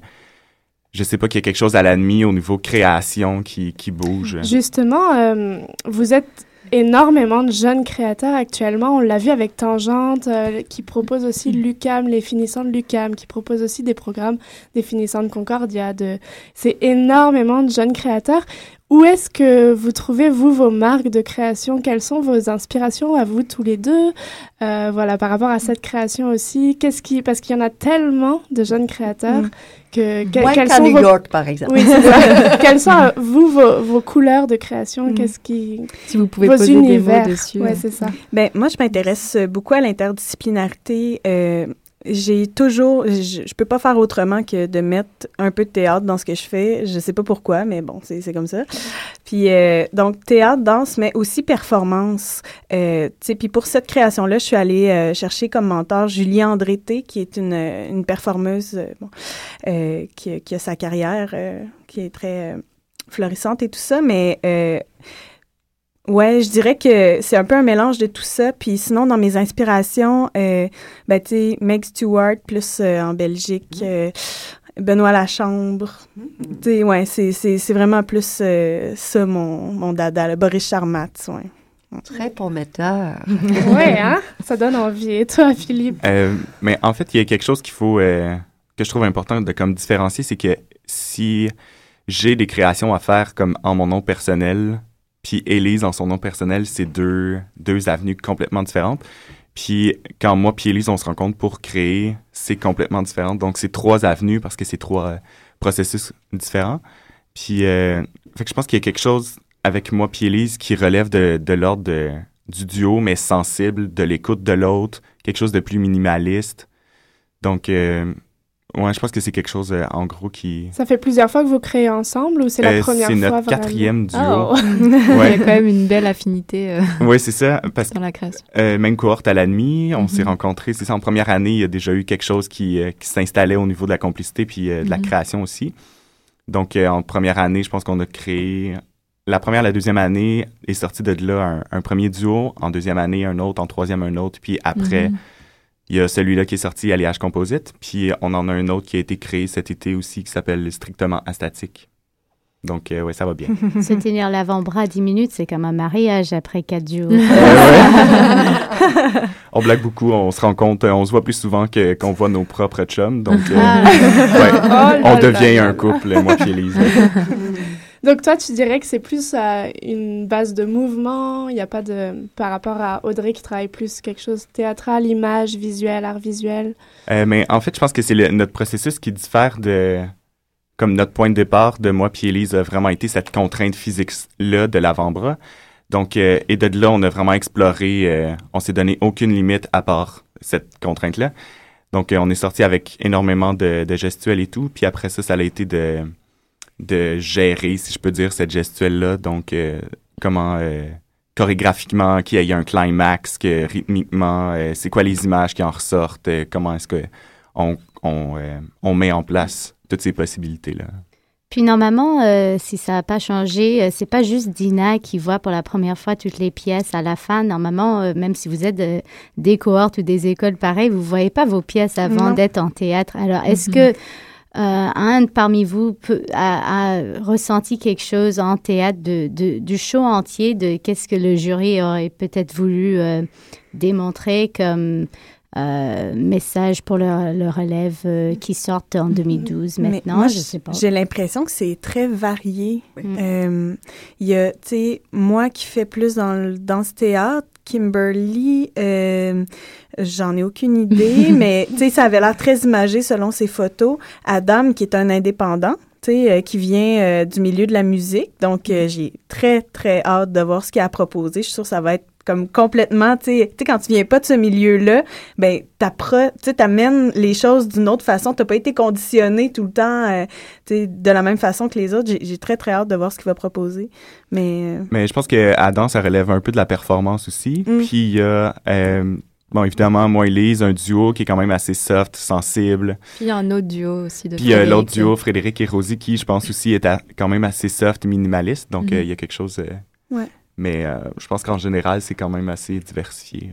je sais pas, qu'il y a quelque chose à l'ANMI au niveau création qui, qui bouge. Justement, euh, vous êtes énormément de jeunes créateurs actuellement. On l'a vu avec Tangente, euh, qui propose aussi l'UCAM, les finissants de l'UCAM, qui propose aussi des programmes des finissants de Concordia. De... C'est énormément de jeunes créateurs. Où est-ce que vous trouvez, vous, vos marques de création? Quelles sont vos inspirations à vous tous les deux? Euh, voilà, par rapport à cette création aussi. Qu'est-ce qui, parce qu'il y en a tellement de jeunes créateurs que, que- Moins quelles sont New vos- York, par exemple. Oui, c'est ça. Quelles sont, euh, vous, vos, vos couleurs de création? Qu'est-ce qui. Si vous pouvez vos poser des mots univers? dessus. Ouais, c'est ça. Ben, moi, je m'intéresse beaucoup à l'interdisciplinarité. Euh, j'ai toujours, je, je peux pas faire autrement que de mettre un peu de théâtre dans ce que je fais. Je sais pas pourquoi, mais bon, c'est comme ça. Puis euh, donc théâtre, danse, mais aussi performance. Euh, tu sais, puis pour cette création-là, je suis allée euh, chercher comme mentor Julie Andrété, qui est une, une performeuse euh, qui, qui a sa carrière qui est très florissante et tout ça, mais Ouais, je dirais que c'est un peu un mélange de tout ça. Puis sinon, dans mes inspirations, euh, ben, tu sais, Meg Stewart, plus euh, en Belgique, euh, Benoît Lachambre. Tu sais, ouais, c'est, c'est, c'est vraiment plus euh, ça, mon, mon dada, le Boris Charmatz, ouais. Très prometteur. ouais, hein? Ça donne envie. Et toi, Philippe? Euh, mais en fait, il y a quelque chose qu'il faut euh, que je trouve important de comme différencier, c'est que si j'ai des créations à faire comme en mon nom personnel, puis Élise en son nom personnel, c'est deux deux avenues complètement différentes. Puis quand moi puis Élise on se rencontre pour créer, c'est complètement différent. Donc c'est trois avenues parce que c'est trois euh, processus différents. Puis euh, fait que je pense qu'il y a quelque chose avec moi puis Élise qui relève de, de l'ordre du duo, mais sensible, de l'écoute de l'autre, quelque chose de plus minimaliste. Donc, euh, Ouais, je pense que c'est quelque chose, euh, en gros, qui... Ça fait plusieurs fois que vous créez ensemble ou c'est la Euh, première c'est fois notre vraiment? quatrième duo. Oh. Ouais. Il y a quand même une belle affinité euh, Oui, c'est ça. Parce dans la création. Euh, même cohorte à l'ADMI, on s'est Mhm. rencontrés. C'est ça, en première année, il y a déjà eu quelque chose qui, euh, qui s'installait au niveau de la complicité puis euh, de la Mhm. création aussi. Donc, euh, en première année, je pense qu'on a créé. La première, la deuxième année est sortie de là un, un premier duo. En deuxième année, un autre. En troisième, un autre. Puis après, Mhm. Il y a celui-là qui est sorti, Alliage Composite. Puis on en a un autre qui a été créé cet été aussi qui s'appelle Strictement Astatique. Donc, euh, ouais, ça va bien. Se tenir l'avant-bras 10 minutes, c'est comme un mariage après 4 jours. on blague beaucoup, on se rend compte, euh, on se voit plus souvent que qu'on voit nos propres chums. Donc, euh, Ah. ouais, Oh là on là devient là. un couple, moi et Elise. Donc toi, tu dirais que c'est plus euh, une base de mouvement, il n'y a pas de... Par rapport à Audrey qui travaille plus quelque chose théâtral, image, visuel, art visuel? Euh, mais en fait, je pense que c'est notre processus qui diffère de. Comme notre point de départ de moi puis Elise a vraiment été cette contrainte physique-là de l'avant-bras. Donc, euh, et de là, on a vraiment exploré, on s'est donné aucune limite à part cette contrainte-là. Donc, on est sorti avec énormément de, de gestuels et tout. Puis après ça, ça a été de, de gérer, si je peux dire, cette gestuelle-là. Donc, euh, comment euh, chorégraphiquement qu'il y ait un climax, que rythmiquement, euh, c'est quoi les images qui en ressortent, euh, comment est-ce que on, on, euh, on met en place toutes ces possibilités-là. Puis normalement, euh, si ça n'a pas changé, euh, c'est pas juste Dina qui voit pour la première fois toutes les pièces à la fin. Normalement, euh, même si vous êtes des cohortes ou des écoles pareilles, vous voyez pas vos pièces avant d'être en théâtre. Alors, est-ce Mhm. que un parmi vous peut- a, a ressenti quelque chose en théâtre de, de- du show entier, de qu'est-ce que le jury aurait peut-être voulu euh, démontrer comme euh, message pour le, le relève euh, qui sortent en 2012 Mais maintenant? moi, je sais pas. J'ai l'impression que c'est très varié. Euh, Il y a, tu sais, moi qui fais plus dans le danse théâtre, Kimberly, euh, j'en ai aucune idée, mais tu sais, ça avait l'air très imagé selon ses photos. Adam, qui est un indépendant, tu sais, euh, qui vient euh, du milieu de la musique. Donc, euh, j'ai très, très hâte de voir ce qu'il a proposé. Je suis sûre que ça va être comme complètement, tu sais, tu sais, quand tu viens pas de ce milieu-là, ben, tu t'amènes les choses d'une autre façon. T'as pas été conditionné tout le temps, euh, tu sais, de la même façon que les autres. J'ai- J'ai très, très hâte de voir ce qu'il va proposer. Mais, euh, Mais je pense que Adam, ça relève un peu de la performance aussi. Mm. Puis il y a, euh, bon, évidemment, moi et Elise, un duo qui est quand même assez soft, sensible. Puis il y a un autre duo aussi de Puis il y a Frédéric. l'autre duo, Frédéric et Rosie, qui, je pense aussi, est à- quand même assez soft et minimaliste. Donc, Mhm. euh, il y a quelque chose... euh, Ouais. Mais euh, je pense qu'en général, c'est quand même assez diversifié.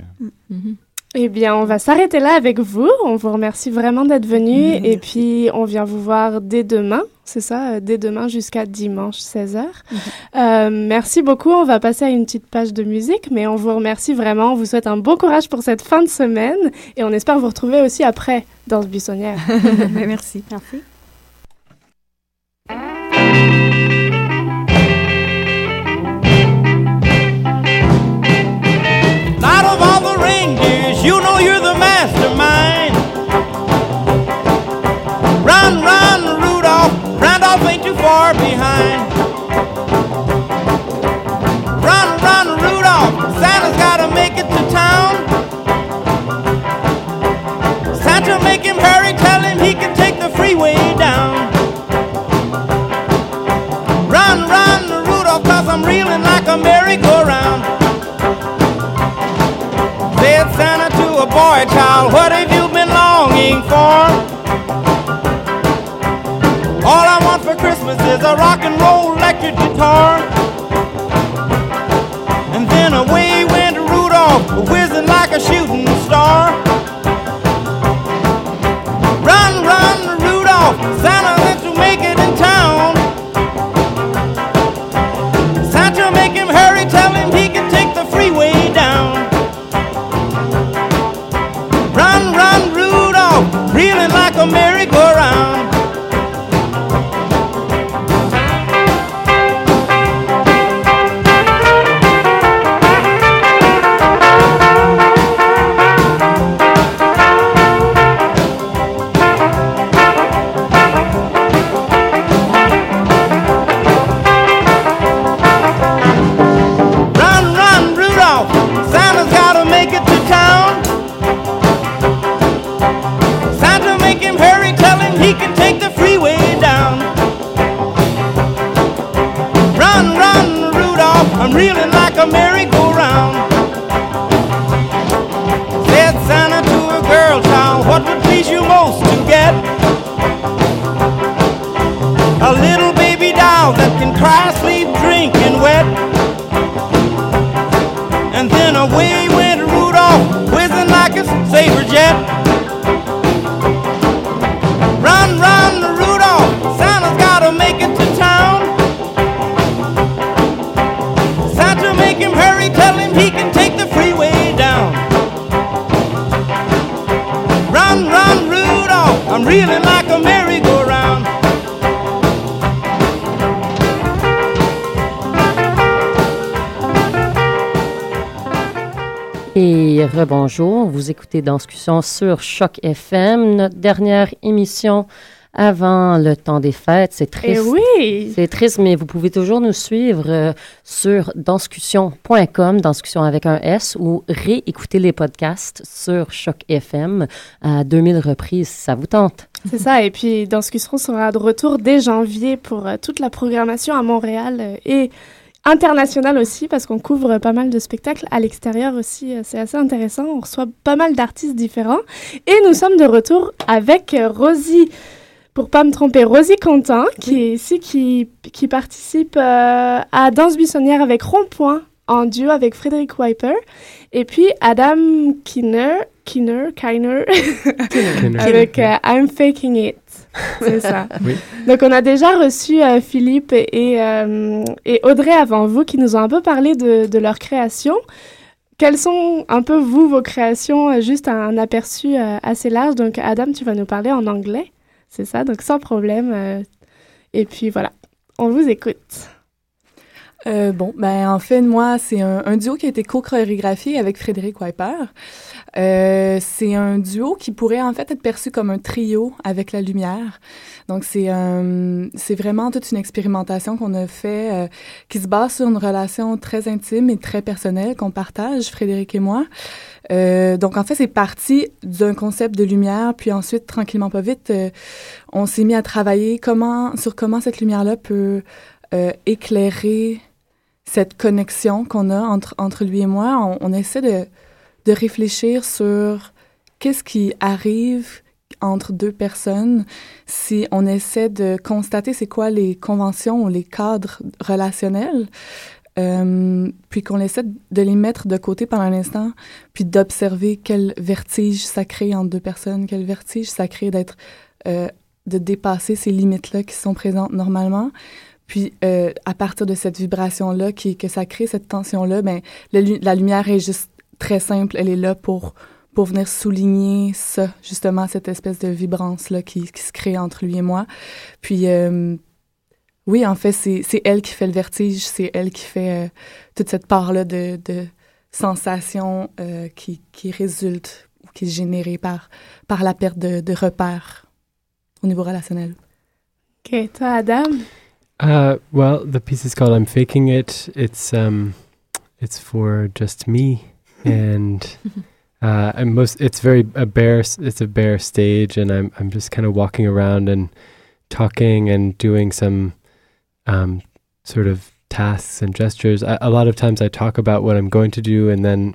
Eh bien, on va s'arrêter là avec vous. On vous remercie vraiment d'être venu. Et puis, on vient vous voir dès demain. C'est ça, euh, dès demain jusqu'à dimanche 16h. Euh, merci beaucoup. On va passer à une petite page de musique, mais on vous remercie vraiment. On vous souhaite un bon courage pour cette fin de semaine. Et on espère vous retrouver aussi après dans ce buissonnière. merci. Merci. A merry-go-round. Said Santa to a boy child, what have you been longing for? All I want for Christmas is a rock and roll electric guitar. And then away went Rudolph, whizzing like a shooting star. Rebonjour, vous écoutez Danscussion sur Choc FM, notre dernière émission avant le temps des fêtes. C'est triste. Eh oui! C'est triste, mais vous pouvez toujours nous suivre euh, sur danscussion.com, danscussion avec un S, ou réécouter les podcasts sur Choc FM à 2000 reprises si ça vous tente. C'est ça, et puis Danscussion sera de retour dès janvier pour euh, toute la programmation à Montréal euh, et internationale aussi, parce qu'on couvre pas mal de spectacles à l'extérieur aussi. euh, C'est assez intéressant. On reçoit pas mal d'artistes différents. Et nous sommes de retour avec euh, Rosie, pour pas me tromper, Rosie Quentin, qui est ici, qui, qui participe euh, à Danse buissonnière avec Rond-Point en duo avec Frédéric Wiper. Et puis Adam Kinner, Kinner, Kiner, Kinner. avec euh, I'm Faking It. C'est ça. Oui. Donc, on a déjà reçu euh, Philippe et, euh, et Audrey avant vous qui nous ont un peu parlé de, de leur création. Quelles sont un peu, vous, vos créations, euh, juste un aperçu euh, assez large? Donc, Adam, tu vas nous parler en anglais. C'est ça, donc sans problème. euh, et puis, voilà, on vous écoute. Euh, bon, ben en fait, moi, c'est un, un duo qui a été co-chorégraphié avec Frédéric Wiper. Euh, c'est un duo qui pourrait en fait être perçu comme un trio avec la lumière. Donc c'est euh, c'est vraiment toute une expérimentation qu'on a fait euh, qui se base sur une relation très intime et très personnelle qu'on partage Frédéric et moi. Euh, donc en fait c'est parti d'un concept de lumière puis ensuite tranquillement pas vite euh, on s'est mis à travailler comment sur comment cette lumière là peut éclairer cette connexion qu'on a entre, entre lui et moi. On, on essaie de, de réfléchir sur qu'est-ce qui arrive entre deux personnes si on essaie de constater c'est quoi les conventions ou les cadres relationnels, euh, puis qu'on essaie de les mettre de côté pendant un instant, puis d'observer quel vertige ça crée entre deux personnes, quel vertige ça crée d'être, euh, de dépasser ces limites-là qui sont présentes normalement. Puis, euh, à partir de cette vibration-là, qui, que ça crée cette tension-là, ben, la, lu- la lumière est juste très simple. Elle est là pour, pour venir souligner ça, justement, cette espèce de vibrance-là qui, qui se crée entre lui et moi. Puis, euh, oui, en fait, c'est c'est elle qui fait le vertige, c'est elle qui fait euh, toute cette part-là de, de sensations euh, qui, qui résulte ou qui est générée par, par la perte de, de repères au niveau relationnel. Ok, toi, Adam? Uh, well, the piece is called "I'm Faking It." It's um, it's for just me, and uh, and most. It's very a bare. It's a bare stage, and I'm I'm just kind of walking around and talking and doing some um, sort of tasks and gestures. I, a lot of times, I talk about what I'm going to do, and then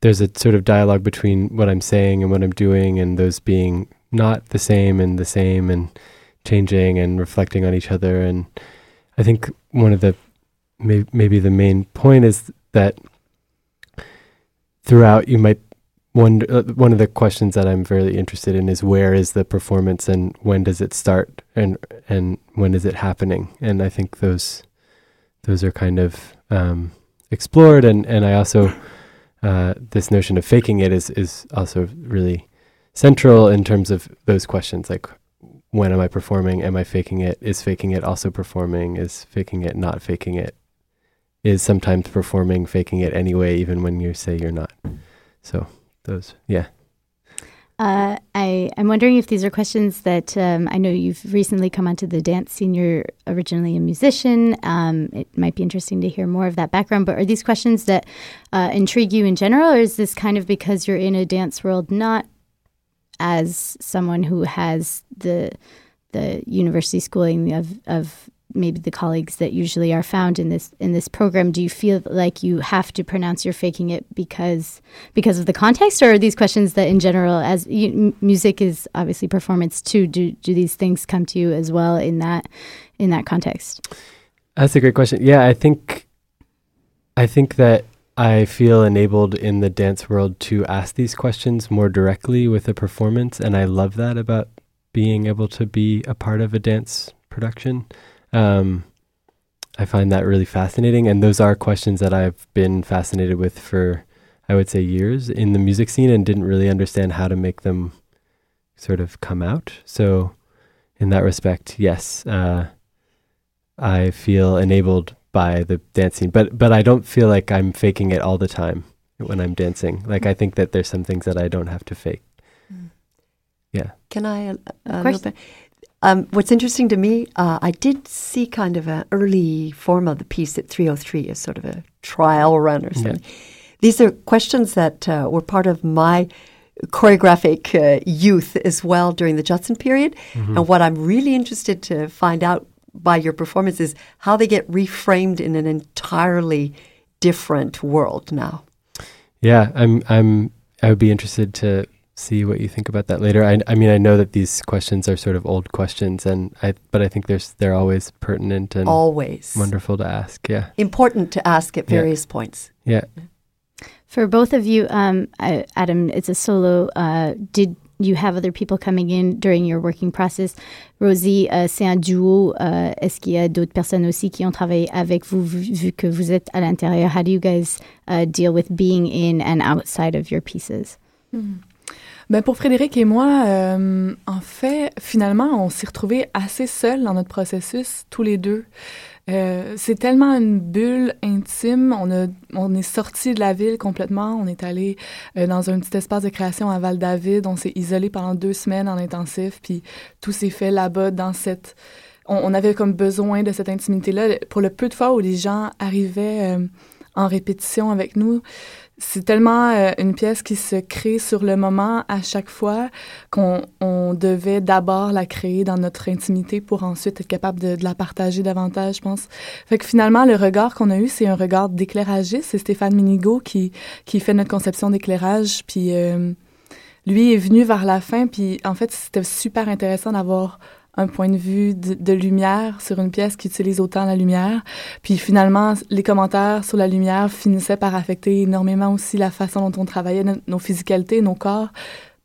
there's a sort of dialogue between what I'm saying and what I'm doing, and those being not the same and the same, and changing and reflecting on each other. And I think one of the may, maybe the main point is that throughout you might wonder. Uh, one of the questions that I'm very interested in is where is the performance and when does it start and and when is it happening? And I think those those are kind of um, explored. And and I also uh, this notion of faking it is is also really central in terms of those questions like when am I performing? Am I faking it? Is faking it also performing? Is faking it not faking it? Is sometimes performing faking it anyway, even when you say you're not? So those, yeah. Uh, I, I'm wondering if these are questions that um, I know you've recently come onto the dance scene. You're originally a musician. Um, it might be interesting to hear more of that background, but are these questions that uh, intrigue you in general, or is this kind of because you're in a dance world, not as someone who has the the university schooling of, of maybe the colleagues that usually are found in this in this program do you feel like you have to pronounce you're faking it because because of the context or are these questions that in general as you, music is obviously performance too do do these things come to you as well in that in that context That's a great question. Yeah, I think I think that I feel enabled in the dance world to ask these questions more directly with a performance and I love that about being able to be a part of a dance production. Um, I find that really fascinating and those are questions that I've been fascinated with for I would say years in the music scene and didn't really understand how to make them sort of come out. So in that respect, yes, uh, I feel enabled by the dance scene, but but I don't feel like I'm faking it all the time when I'm dancing. Like I think that there's some things that I don't have to fake. Yeah. Can I? Uh, a course. little bit? Um, what's interesting to me, uh, I did see kind of an early form of the piece at 303 as sort of a trial run or Yeah. something. These are questions that uh, were part of my choreographic uh, youth as well during the Judson period. Mhm. And what I'm really interested to find out by your performance is how they get reframed in an entirely different world now. Yeah, I'm I'm I would be interested to see what you think about that later. I I mean I know that these questions are sort of old questions and I but I think there's they're always pertinent and Always. wonderful to ask. Yeah. Important to ask at Yeah. various points. Yeah. For both of you, um, uh, Adam, it's a solo. Uh, did you have other people coming in during your working process? Rosie, euh, c'est un duo. Euh, Est-ce qu'il y a d'autres personnes aussi qui ont travaillé avec vous vu, vu que vous êtes à l'intérieur? How do you guys uh, deal with being in and outside of your pieces? Hmm. Ben pour Frédéric et moi, euh, en fait, finalement, on s'est retrouvés assez seuls dans notre processus, tous les deux. Euh, c'est tellement une bulle intime. On, a, on est sorti de la ville complètement. On est allé euh, dans un petit espace de création à Val-David. On s'est isolé pendant deux semaines en intensif. Puis tout s'est fait là-bas dans cette... On, on avait comme besoin de cette intimité-là. Pour le peu de fois où les gens arrivaient euh, en répétition avec nous, c'est tellement euh, une pièce qui se crée sur le moment à chaque fois qu'on on devait d'abord la créer dans notre intimité pour ensuite être capable de, de la partager davantage, je pense. Fait que finalement, le regard qu'on a eu, c'est un regard d'éclairagiste. C'est Stéphane Minigo qui, qui fait notre conception d'éclairage. Puis euh, lui est venu vers la fin. Puis en fait, c'était super intéressant d'avoir un point de vue de, lumière sur une pièce qui utilise autant la lumière. Puis finalement, les commentaires sur la lumière finissaient par affecter énormément aussi la façon dont on travaillait, no- nos physicalités, nos corps,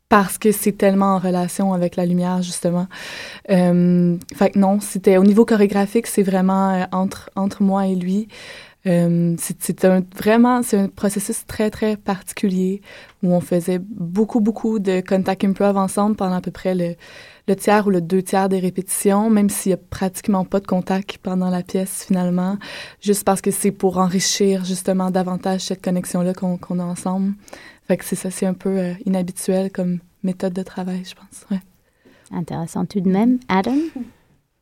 parce que c'est tellement en relation avec la lumière, justement. Euh, fait que non, c'était au niveau chorégraphique, c'est vraiment euh, entre, entre moi et lui. Euh, c'est un vraiment c'est un processus très très particulier où on faisait beaucoup beaucoup de contact improv ensemble pendant à peu près le, le tiers ou le deux tiers des répétitions, même s'il y a pratiquement pas de contact pendant la pièce finalement, juste parce que c'est pour enrichir justement davantage cette connexion là qu'on a ensemble. Fait que c'est ça, c'est un peu euh, inhabituel comme méthode de travail, je pense. Ouais. Intéressant tout de même. Adam?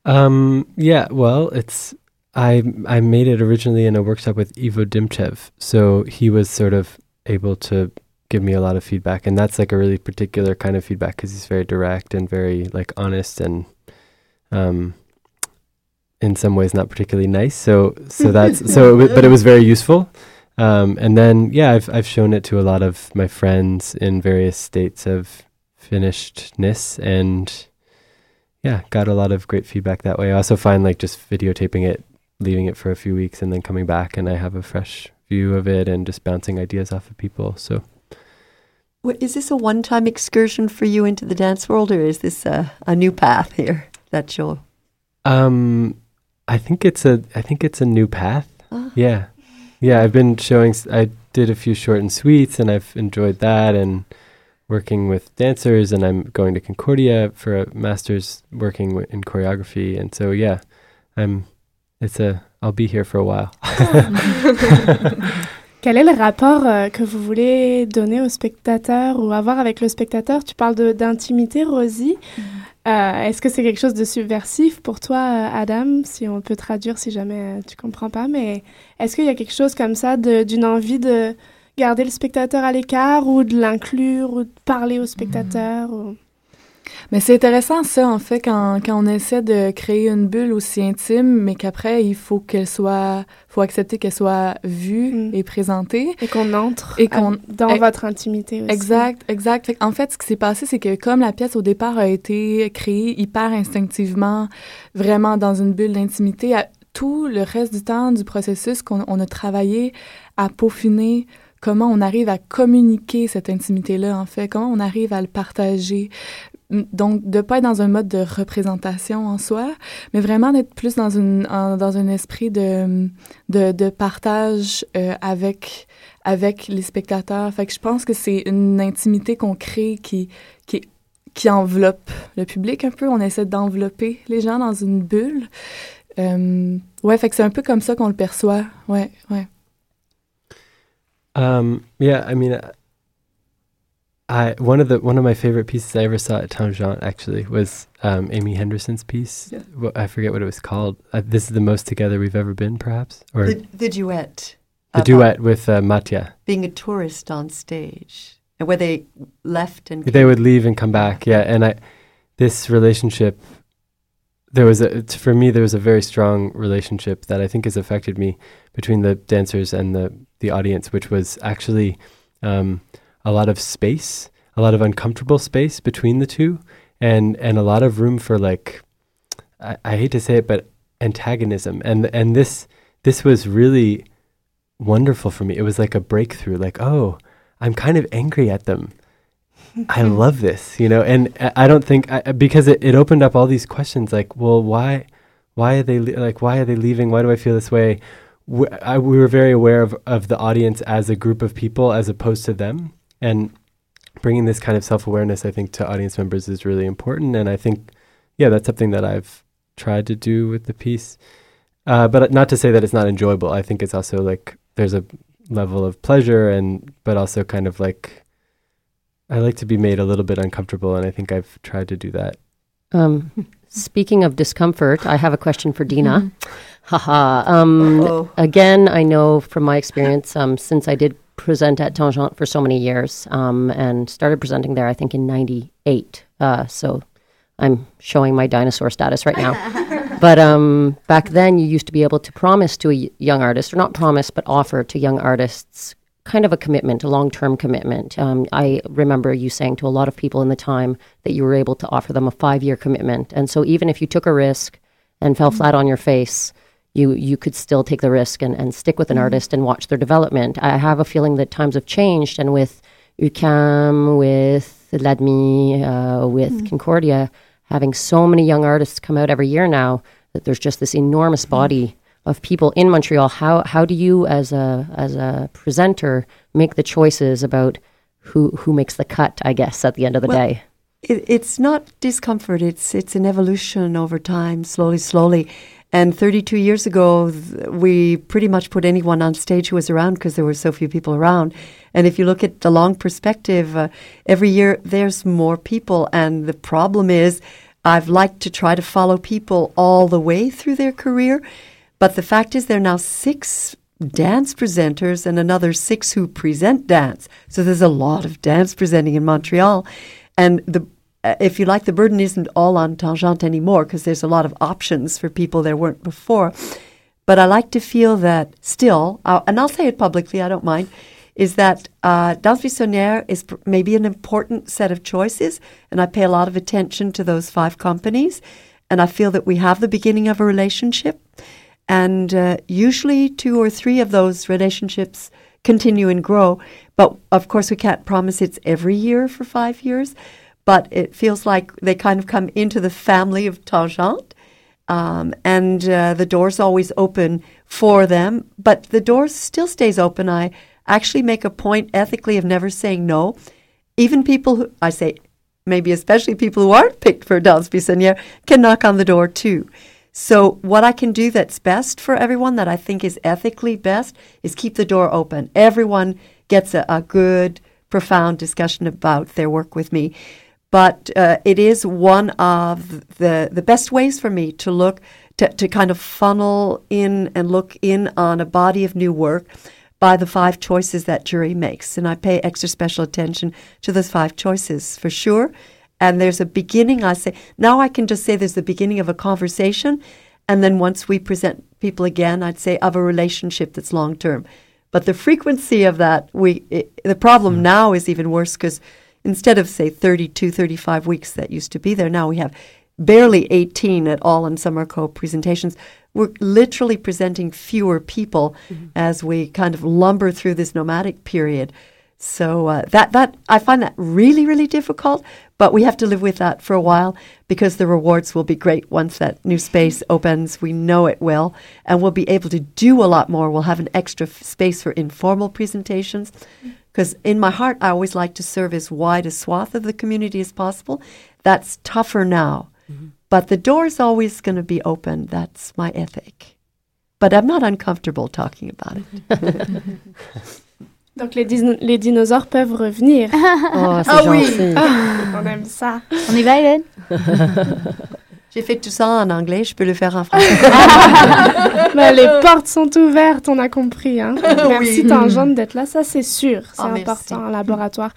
Um, yeah, well, it's I I made it originally in a workshop with Ivo Dimchev, so he was sort of able to give me a lot of feedback, and that's like a really particular kind of feedback because he's very direct and very like honest and um in some ways not particularly nice. So so that's so it but it was very useful. Um, and then yeah, I've I've shown it to a lot of my friends in various states of finishedness and yeah, got a lot of great feedback that way. I also find like just videotaping it, leaving it for a few weeks, and then coming back, and I have a fresh view of it and just bouncing ideas off of people. So Wha- Is this a one-time excursion for you into the dance world, or is this a, a new path here that you'll? um, I think it's a I think it's a new path. Ah. Yeah, yeah. I've been showing. I did a few short and sweets, and I've enjoyed that, and working with dancers, and I'm going to Concordia for a master's working in choreography, and so yeah, I'm. It's a. I'll be here for a while. Quel est le rapport euh, que vous voulez donner au spectateur ou avoir avec le spectateur? Tu parles d'intimité, Rosie. Euh, Est-ce que c'est quelque chose de subversif pour toi, euh, Adam Si on peut traduire si jamais euh, tu comprends pas, mais est-ce qu'il y a quelque chose comme ça d'une envie de garder le spectateur à l'écart ou de l'inclure ou de parler au spectateur ou... Mais c'est intéressant ça, en fait, quand, quand on essaie de créer une bulle aussi intime, mais qu'après, il faut qu'elle soit, faut accepter qu'elle soit vue et présentée. Et qu'on entre et qu'on dans votre intimité aussi. Exact, exact. Fait en fait, ce qui s'est passé, c'est que comme la pièce au départ a été créée hyper instinctivement, vraiment dans une bulle d'intimité, tout le reste du temps du processus qu'on on a travaillé à peaufiner comment on arrive à communiquer cette intimité-là, en fait, comment on arrive à le partager. Donc, de pas être dans un mode de représentation en soi, mais vraiment d'être plus dans, une, dans un esprit de, de, partage euh, avec, avec les spectateurs. Fait que je pense que c'est une intimité qu'on crée qui, qui, qui enveloppe le public un peu. On essaie d'envelopper les gens dans une bulle. Euh, ouais, fait que c'est un peu comme ça qu'on le perçoit. Ouais, ouais. Um, yeah, I mean, I one of the one of my favorite pieces I ever saw at Tangent actually was um, Amy Henderson's piece. Yeah. Wha- I forget what it was called. Uh, this is the most together we've ever been, perhaps, or The, the duet. the duet with uh, Matya. Being a tourist on stage. And where they left and They would leave and come back, yeah. And I, this relationship, there was a for me there was a very strong relationship that I think has affected me between the dancers and the the audience, which was actually um, a lot of space, a lot of uncomfortable space between the two, and and a lot of room for like, I, I hate to say it, but antagonism. And and this this was really wonderful for me. It was like a breakthrough. Like, oh, I'm kind of angry at them. I love this, you know, and I I don't think I, because it, it opened up all these questions like, well, why, why are they le- like, why are they leaving? Why do I feel this way? We, I, we were very aware of, of the audience as a group of people as opposed to them, and bringing this kind of self awareness, I think, to audience members is really important. And I think, yeah, that's something that I've tried to do with the piece. Uh, but not to say that it's not enjoyable. I think it's also like there's a level of pleasure and but also kind of like I like to be made a little bit uncomfortable, and I think I've tried to do that. Um, speaking of discomfort, I have a question for Dina. Haha. Um, again, I know from my experience, um, since I did present at Tangent for so many years um, and started presenting there, I think in 98. Uh, so I'm showing my dinosaur status right now. but um, back then, you used to be able to promise to a young artist, or not promise, but offer to young artists kind of a commitment, a long term commitment. Um, I remember you saying to a lot of people in the time that you were able to offer them a five year commitment. And so even if you took a risk and fell flat on your face, you, you could still take the risk and, and stick with an Mhm. artist and watch their development. I have a feeling that times have changed, and with UCAM, with LADMI, uh, with Mhm. Concordia, having so many young artists come out every year now, that there's just this enormous body of people in Montreal. How how do you, as a as a presenter, make the choices about who who makes the cut? I guess at the end of the Well, day. It, it's not discomfort. It's it's an evolution over time, slowly, slowly. And 32 years ago, we pretty much put anyone on stage who was around because there were so few people around. And if you look at the long perspective, uh, every year there's more people. And the problem is, I've liked to try to follow people all the way through their career. But the fact is, there are now six dance presenters and another six who present dance. So there's a lot of dance presenting in Montreal. And the if you like, the burden isn't all on Tangente anymore because there's a lot of options for people there weren't before. But I like to feel that still, uh, and I'll say it publicly, I don't mind, is that uh, Danse Buissonnière is pr- maybe an important set of choices, and I pay a lot of attention to those five companies. And I feel that we have the beginning of a relationship. And uh, usually two or three of those relationships continue and grow. But of course, we can't promise it's every year for five years. But it feels like they kind of come into the family of Tangente. Um, and uh, the door's always open for them. But the door still stays open. I actually make a point ethically of never saying no. Even people who, I say, maybe especially people who aren't picked for Danse Buissonnière, can knock on the door too. So, what I can do that's best for everyone, that I think is ethically best, is keep the door open. Everyone gets a, a good, profound discussion about their work with me. But uh, it is one of the, the best ways for me to look, to, to kind of funnel in and look in on a body of new work by the five choices that jury makes. And I pay extra special attention to those five choices for sure. and there's a beginning, I say, now I can just say there's the beginning of a conversation. And then once we present people again, I'd say of a relationship that's long term. But the frequency of that, we it, the problem now is even worse because instead of say 32, 35 weeks that used to be there, now we have barely 18 at all in summer co presentations. We're literally presenting fewer people as we kind of lumber through this nomadic period. So uh, that that I find that really really difficult, but we have to live with that for a while because the rewards will be great once that new space opens. We know it will, and we'll be able to do a lot more. We'll have an extra f- space for informal presentations. Because in my heart, I always like to serve as wide a swath of the community as possible. That's tougher now, but the door is always going to be open. That's my ethic. But I'm not uncomfortable talking about it. Donc les, dino- les dinosaures peuvent revenir. Oh, c'est oui. gentil. Ah, on aime ça. On y va, Hélène J'ai fait tout ça en anglais, je peux le faire en français. Ben, les portes sont ouvertes, on a compris. Hein. Merci Oui. Tangente d'être là, ça c'est sûr, c'est Ah, merci. important en laboratoire.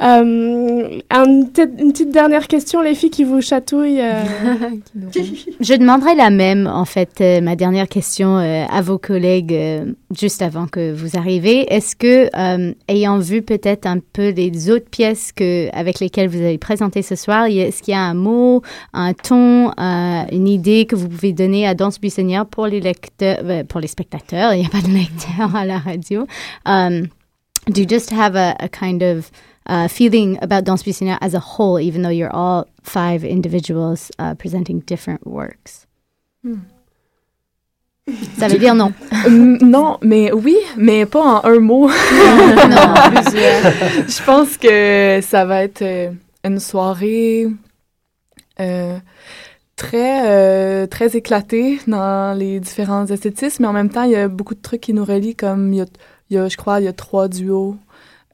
Euh, un- une petite dernière question, les filles qui vous chatouillent. euh, Je demanderai la même, en fait, euh, ma dernière question euh, à vos collègues euh, juste avant que vous arrivez. Est-ce que, euh, ayant vu peut-être un peu les autres pièces que, avec lesquelles vous avez présenté ce soir, est-ce qu'il y a un mot, un ton, euh, une idée que vous pouvez donner à Danse Buissonnière pour les lecteurs, euh, pour les spectateurs, il n'y a pas de lecteurs à la radio. Um, do you just have a, a kind of uh, feeling about Danse Buissonnière as a whole, even though you're all five individuals uh, presenting different works? Ça veut dire non. Hum, non, mais oui, mais pas en un mot. non. Je pense que ça va être euh, une soirée euh, très, euh, très éclatée dans les différents esthétismes, mais en même temps, il y a beaucoup de trucs qui nous relient, comme il y a, il y a, je crois, il y a trois duos.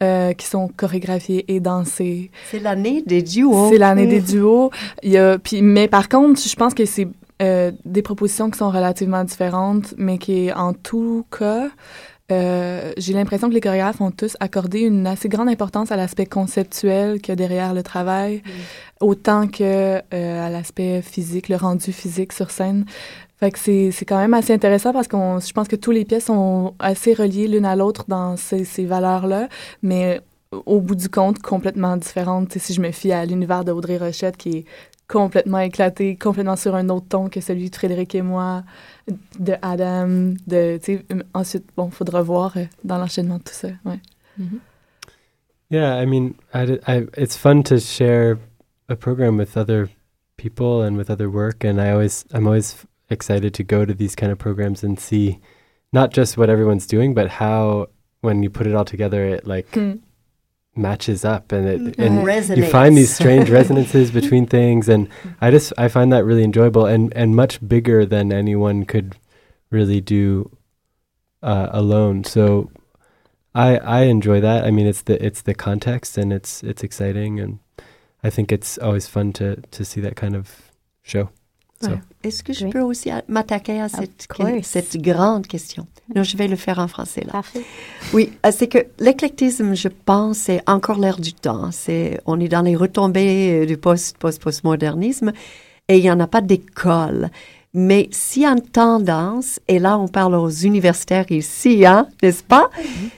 Euh, qui sont chorégraphiés et dansés. C'est l'année des duos. C'est l'année des Mm. duos. Il y a, puis, mais par contre, je pense que c'est euh, des propositions qui sont relativement différentes, mais qui, en tout cas, euh, j'ai l'impression que les chorégraphes ont tous accordé une assez grande importance à l'aspect conceptuel qu'il y a derrière le travail, autant que euh, à l'aspect physique, le rendu physique sur scène. Fait que c'est c'est quand même assez intéressant parce qu'on je pense que toutes les pièces sont assez reliées l'une à l'autre dans ces, ces valeurs-là, mais au bout du compte, complètement différentes. Si je me fie à l'univers de Audrey Rochette, qui est complètement éclaté, complètement sur un autre ton que celui de Frédéric et moi, de Adam, de, tu sais, euh, ensuite, bon, faudra voir euh, dans l'enchaînement de tout ça, ouais. Yeah, I mean, I, d- I- it's fun to share a program with other people and with other work, and I always, I'm always f- excited to go to these kind of programs and see not just what everyone's doing, but how when you put it all together, it like Mm. matches up and it Mm. and Resonates. you find these strange resonances between things, and I just I find that really enjoyable and and much bigger than anyone could really do uh, alone. So I I enjoy that. I mean, it's the it's the context and it's it's exciting, and I think it's always fun to to see that kind of show. So Est-ce que je peux aussi m'attaquer à cette, que- course. cette grande question? Non, je vais le faire en français, là. Parfait. Oui, euh, c'est que l'éclectisme, je pense, c'est encore l'air du temps. C'est, on est dans les retombées euh, du post, post, postmodernisme et il n'y en a pas d'école. Mais s'il y a une tendance, et là on parle aux universitaires ici, hein, n'est-ce pas?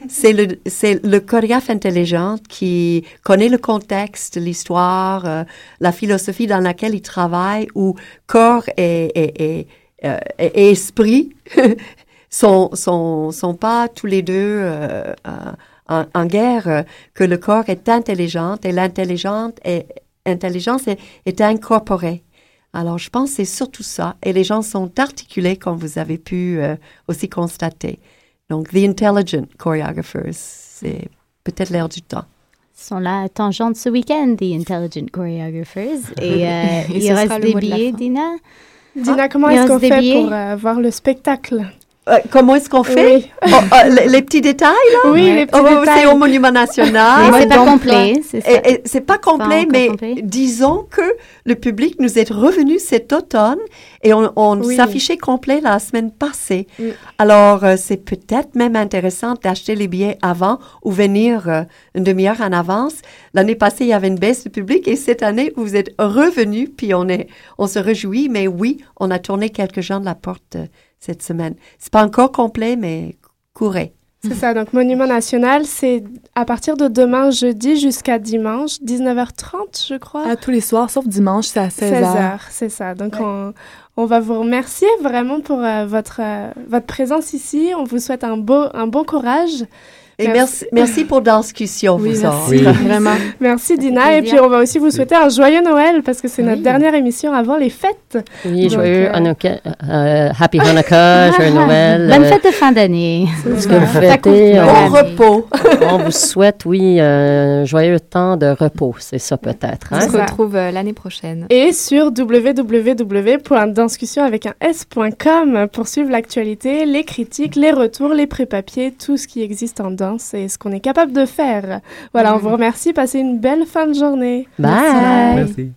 C'est le, c'est le chorégraphe intelligent qui connaît le contexte, l'histoire, euh, la philosophie dans laquelle il travaille, où corps et, et, et, euh, et- esprit sont, sont, sont pas tous les deux euh, euh, en, en guerre, que le corps est intelligent et l'intelligente est, intelligence est incorporée. Alors, je pense que c'est surtout ça. Et les gens sont articulés, comme vous avez pu euh, aussi constater. Donc, The Intelligent Choreographers, c'est peut-être l'air du temps. Ils sont là à tangente ce week-end, The Intelligent Choreographers. Et, euh, Et il ce reste des billets. Dina? Dina, Ah, comment est-ce qu'on fait pour euh, voir le spectacle? Euh, comment est-ce qu'on fait Oui. Oh, euh, les, les petits détails, là Oui, les petits Oh, détails. C'est au Monument National. Mais c'est pas complet, c'est ça. et- et C'est pas complet, mais complet. disons que le public nous est revenu cet automne et on, on Oui. s'affichait complet la semaine passée. Alors, euh, c'est peut-être même intéressant d'acheter les billets avant ou venir euh, une demi-heure en avance. L'année passée, il y avait une baisse de public et cette année, vous êtes revenus, puis on, est, on se réjouit. Mais oui, on a tourné quelques gens de la porte euh, cette semaine. C'est pas encore complet, mais courez. C'est ça, donc Monument National, c'est à partir de demain jeudi jusqu'à dimanche, 19h30, je crois. À tous les soirs, sauf dimanche, c'est à 16h. 16h, c'est ça. Donc, on, on va vous remercier vraiment pour euh, votre, euh, votre présence ici. On vous souhaite un, beau, un bon courage. Et merci, merci pour la discussion, Oui, vous merci. Oui. Vraiment. Merci Dina. Et puis, on va aussi vous souhaiter un joyeux Noël parce que c'est notre dernière émission avant les fêtes. Oui, Donc, joyeux euh, Hanukkah, euh, Happy Hanukkah, joyeux Noël. Bonne euh, fête de fin d'année. Ce que vous fêtez, Bon on, repos. on vous souhaite, oui, un joyeux temps de repos, c'est ça peut-être. On Hein? se retrouve euh, l'année prochaine. Et sur www.danscussion avec un s.com pour suivre l'actualité, les critiques, les retours, les pré-papiers, tout ce qui existe en danse et ce qu'on est capable de faire. Voilà, on vous remercie. Passez une belle fin de journée. Bye. Merci.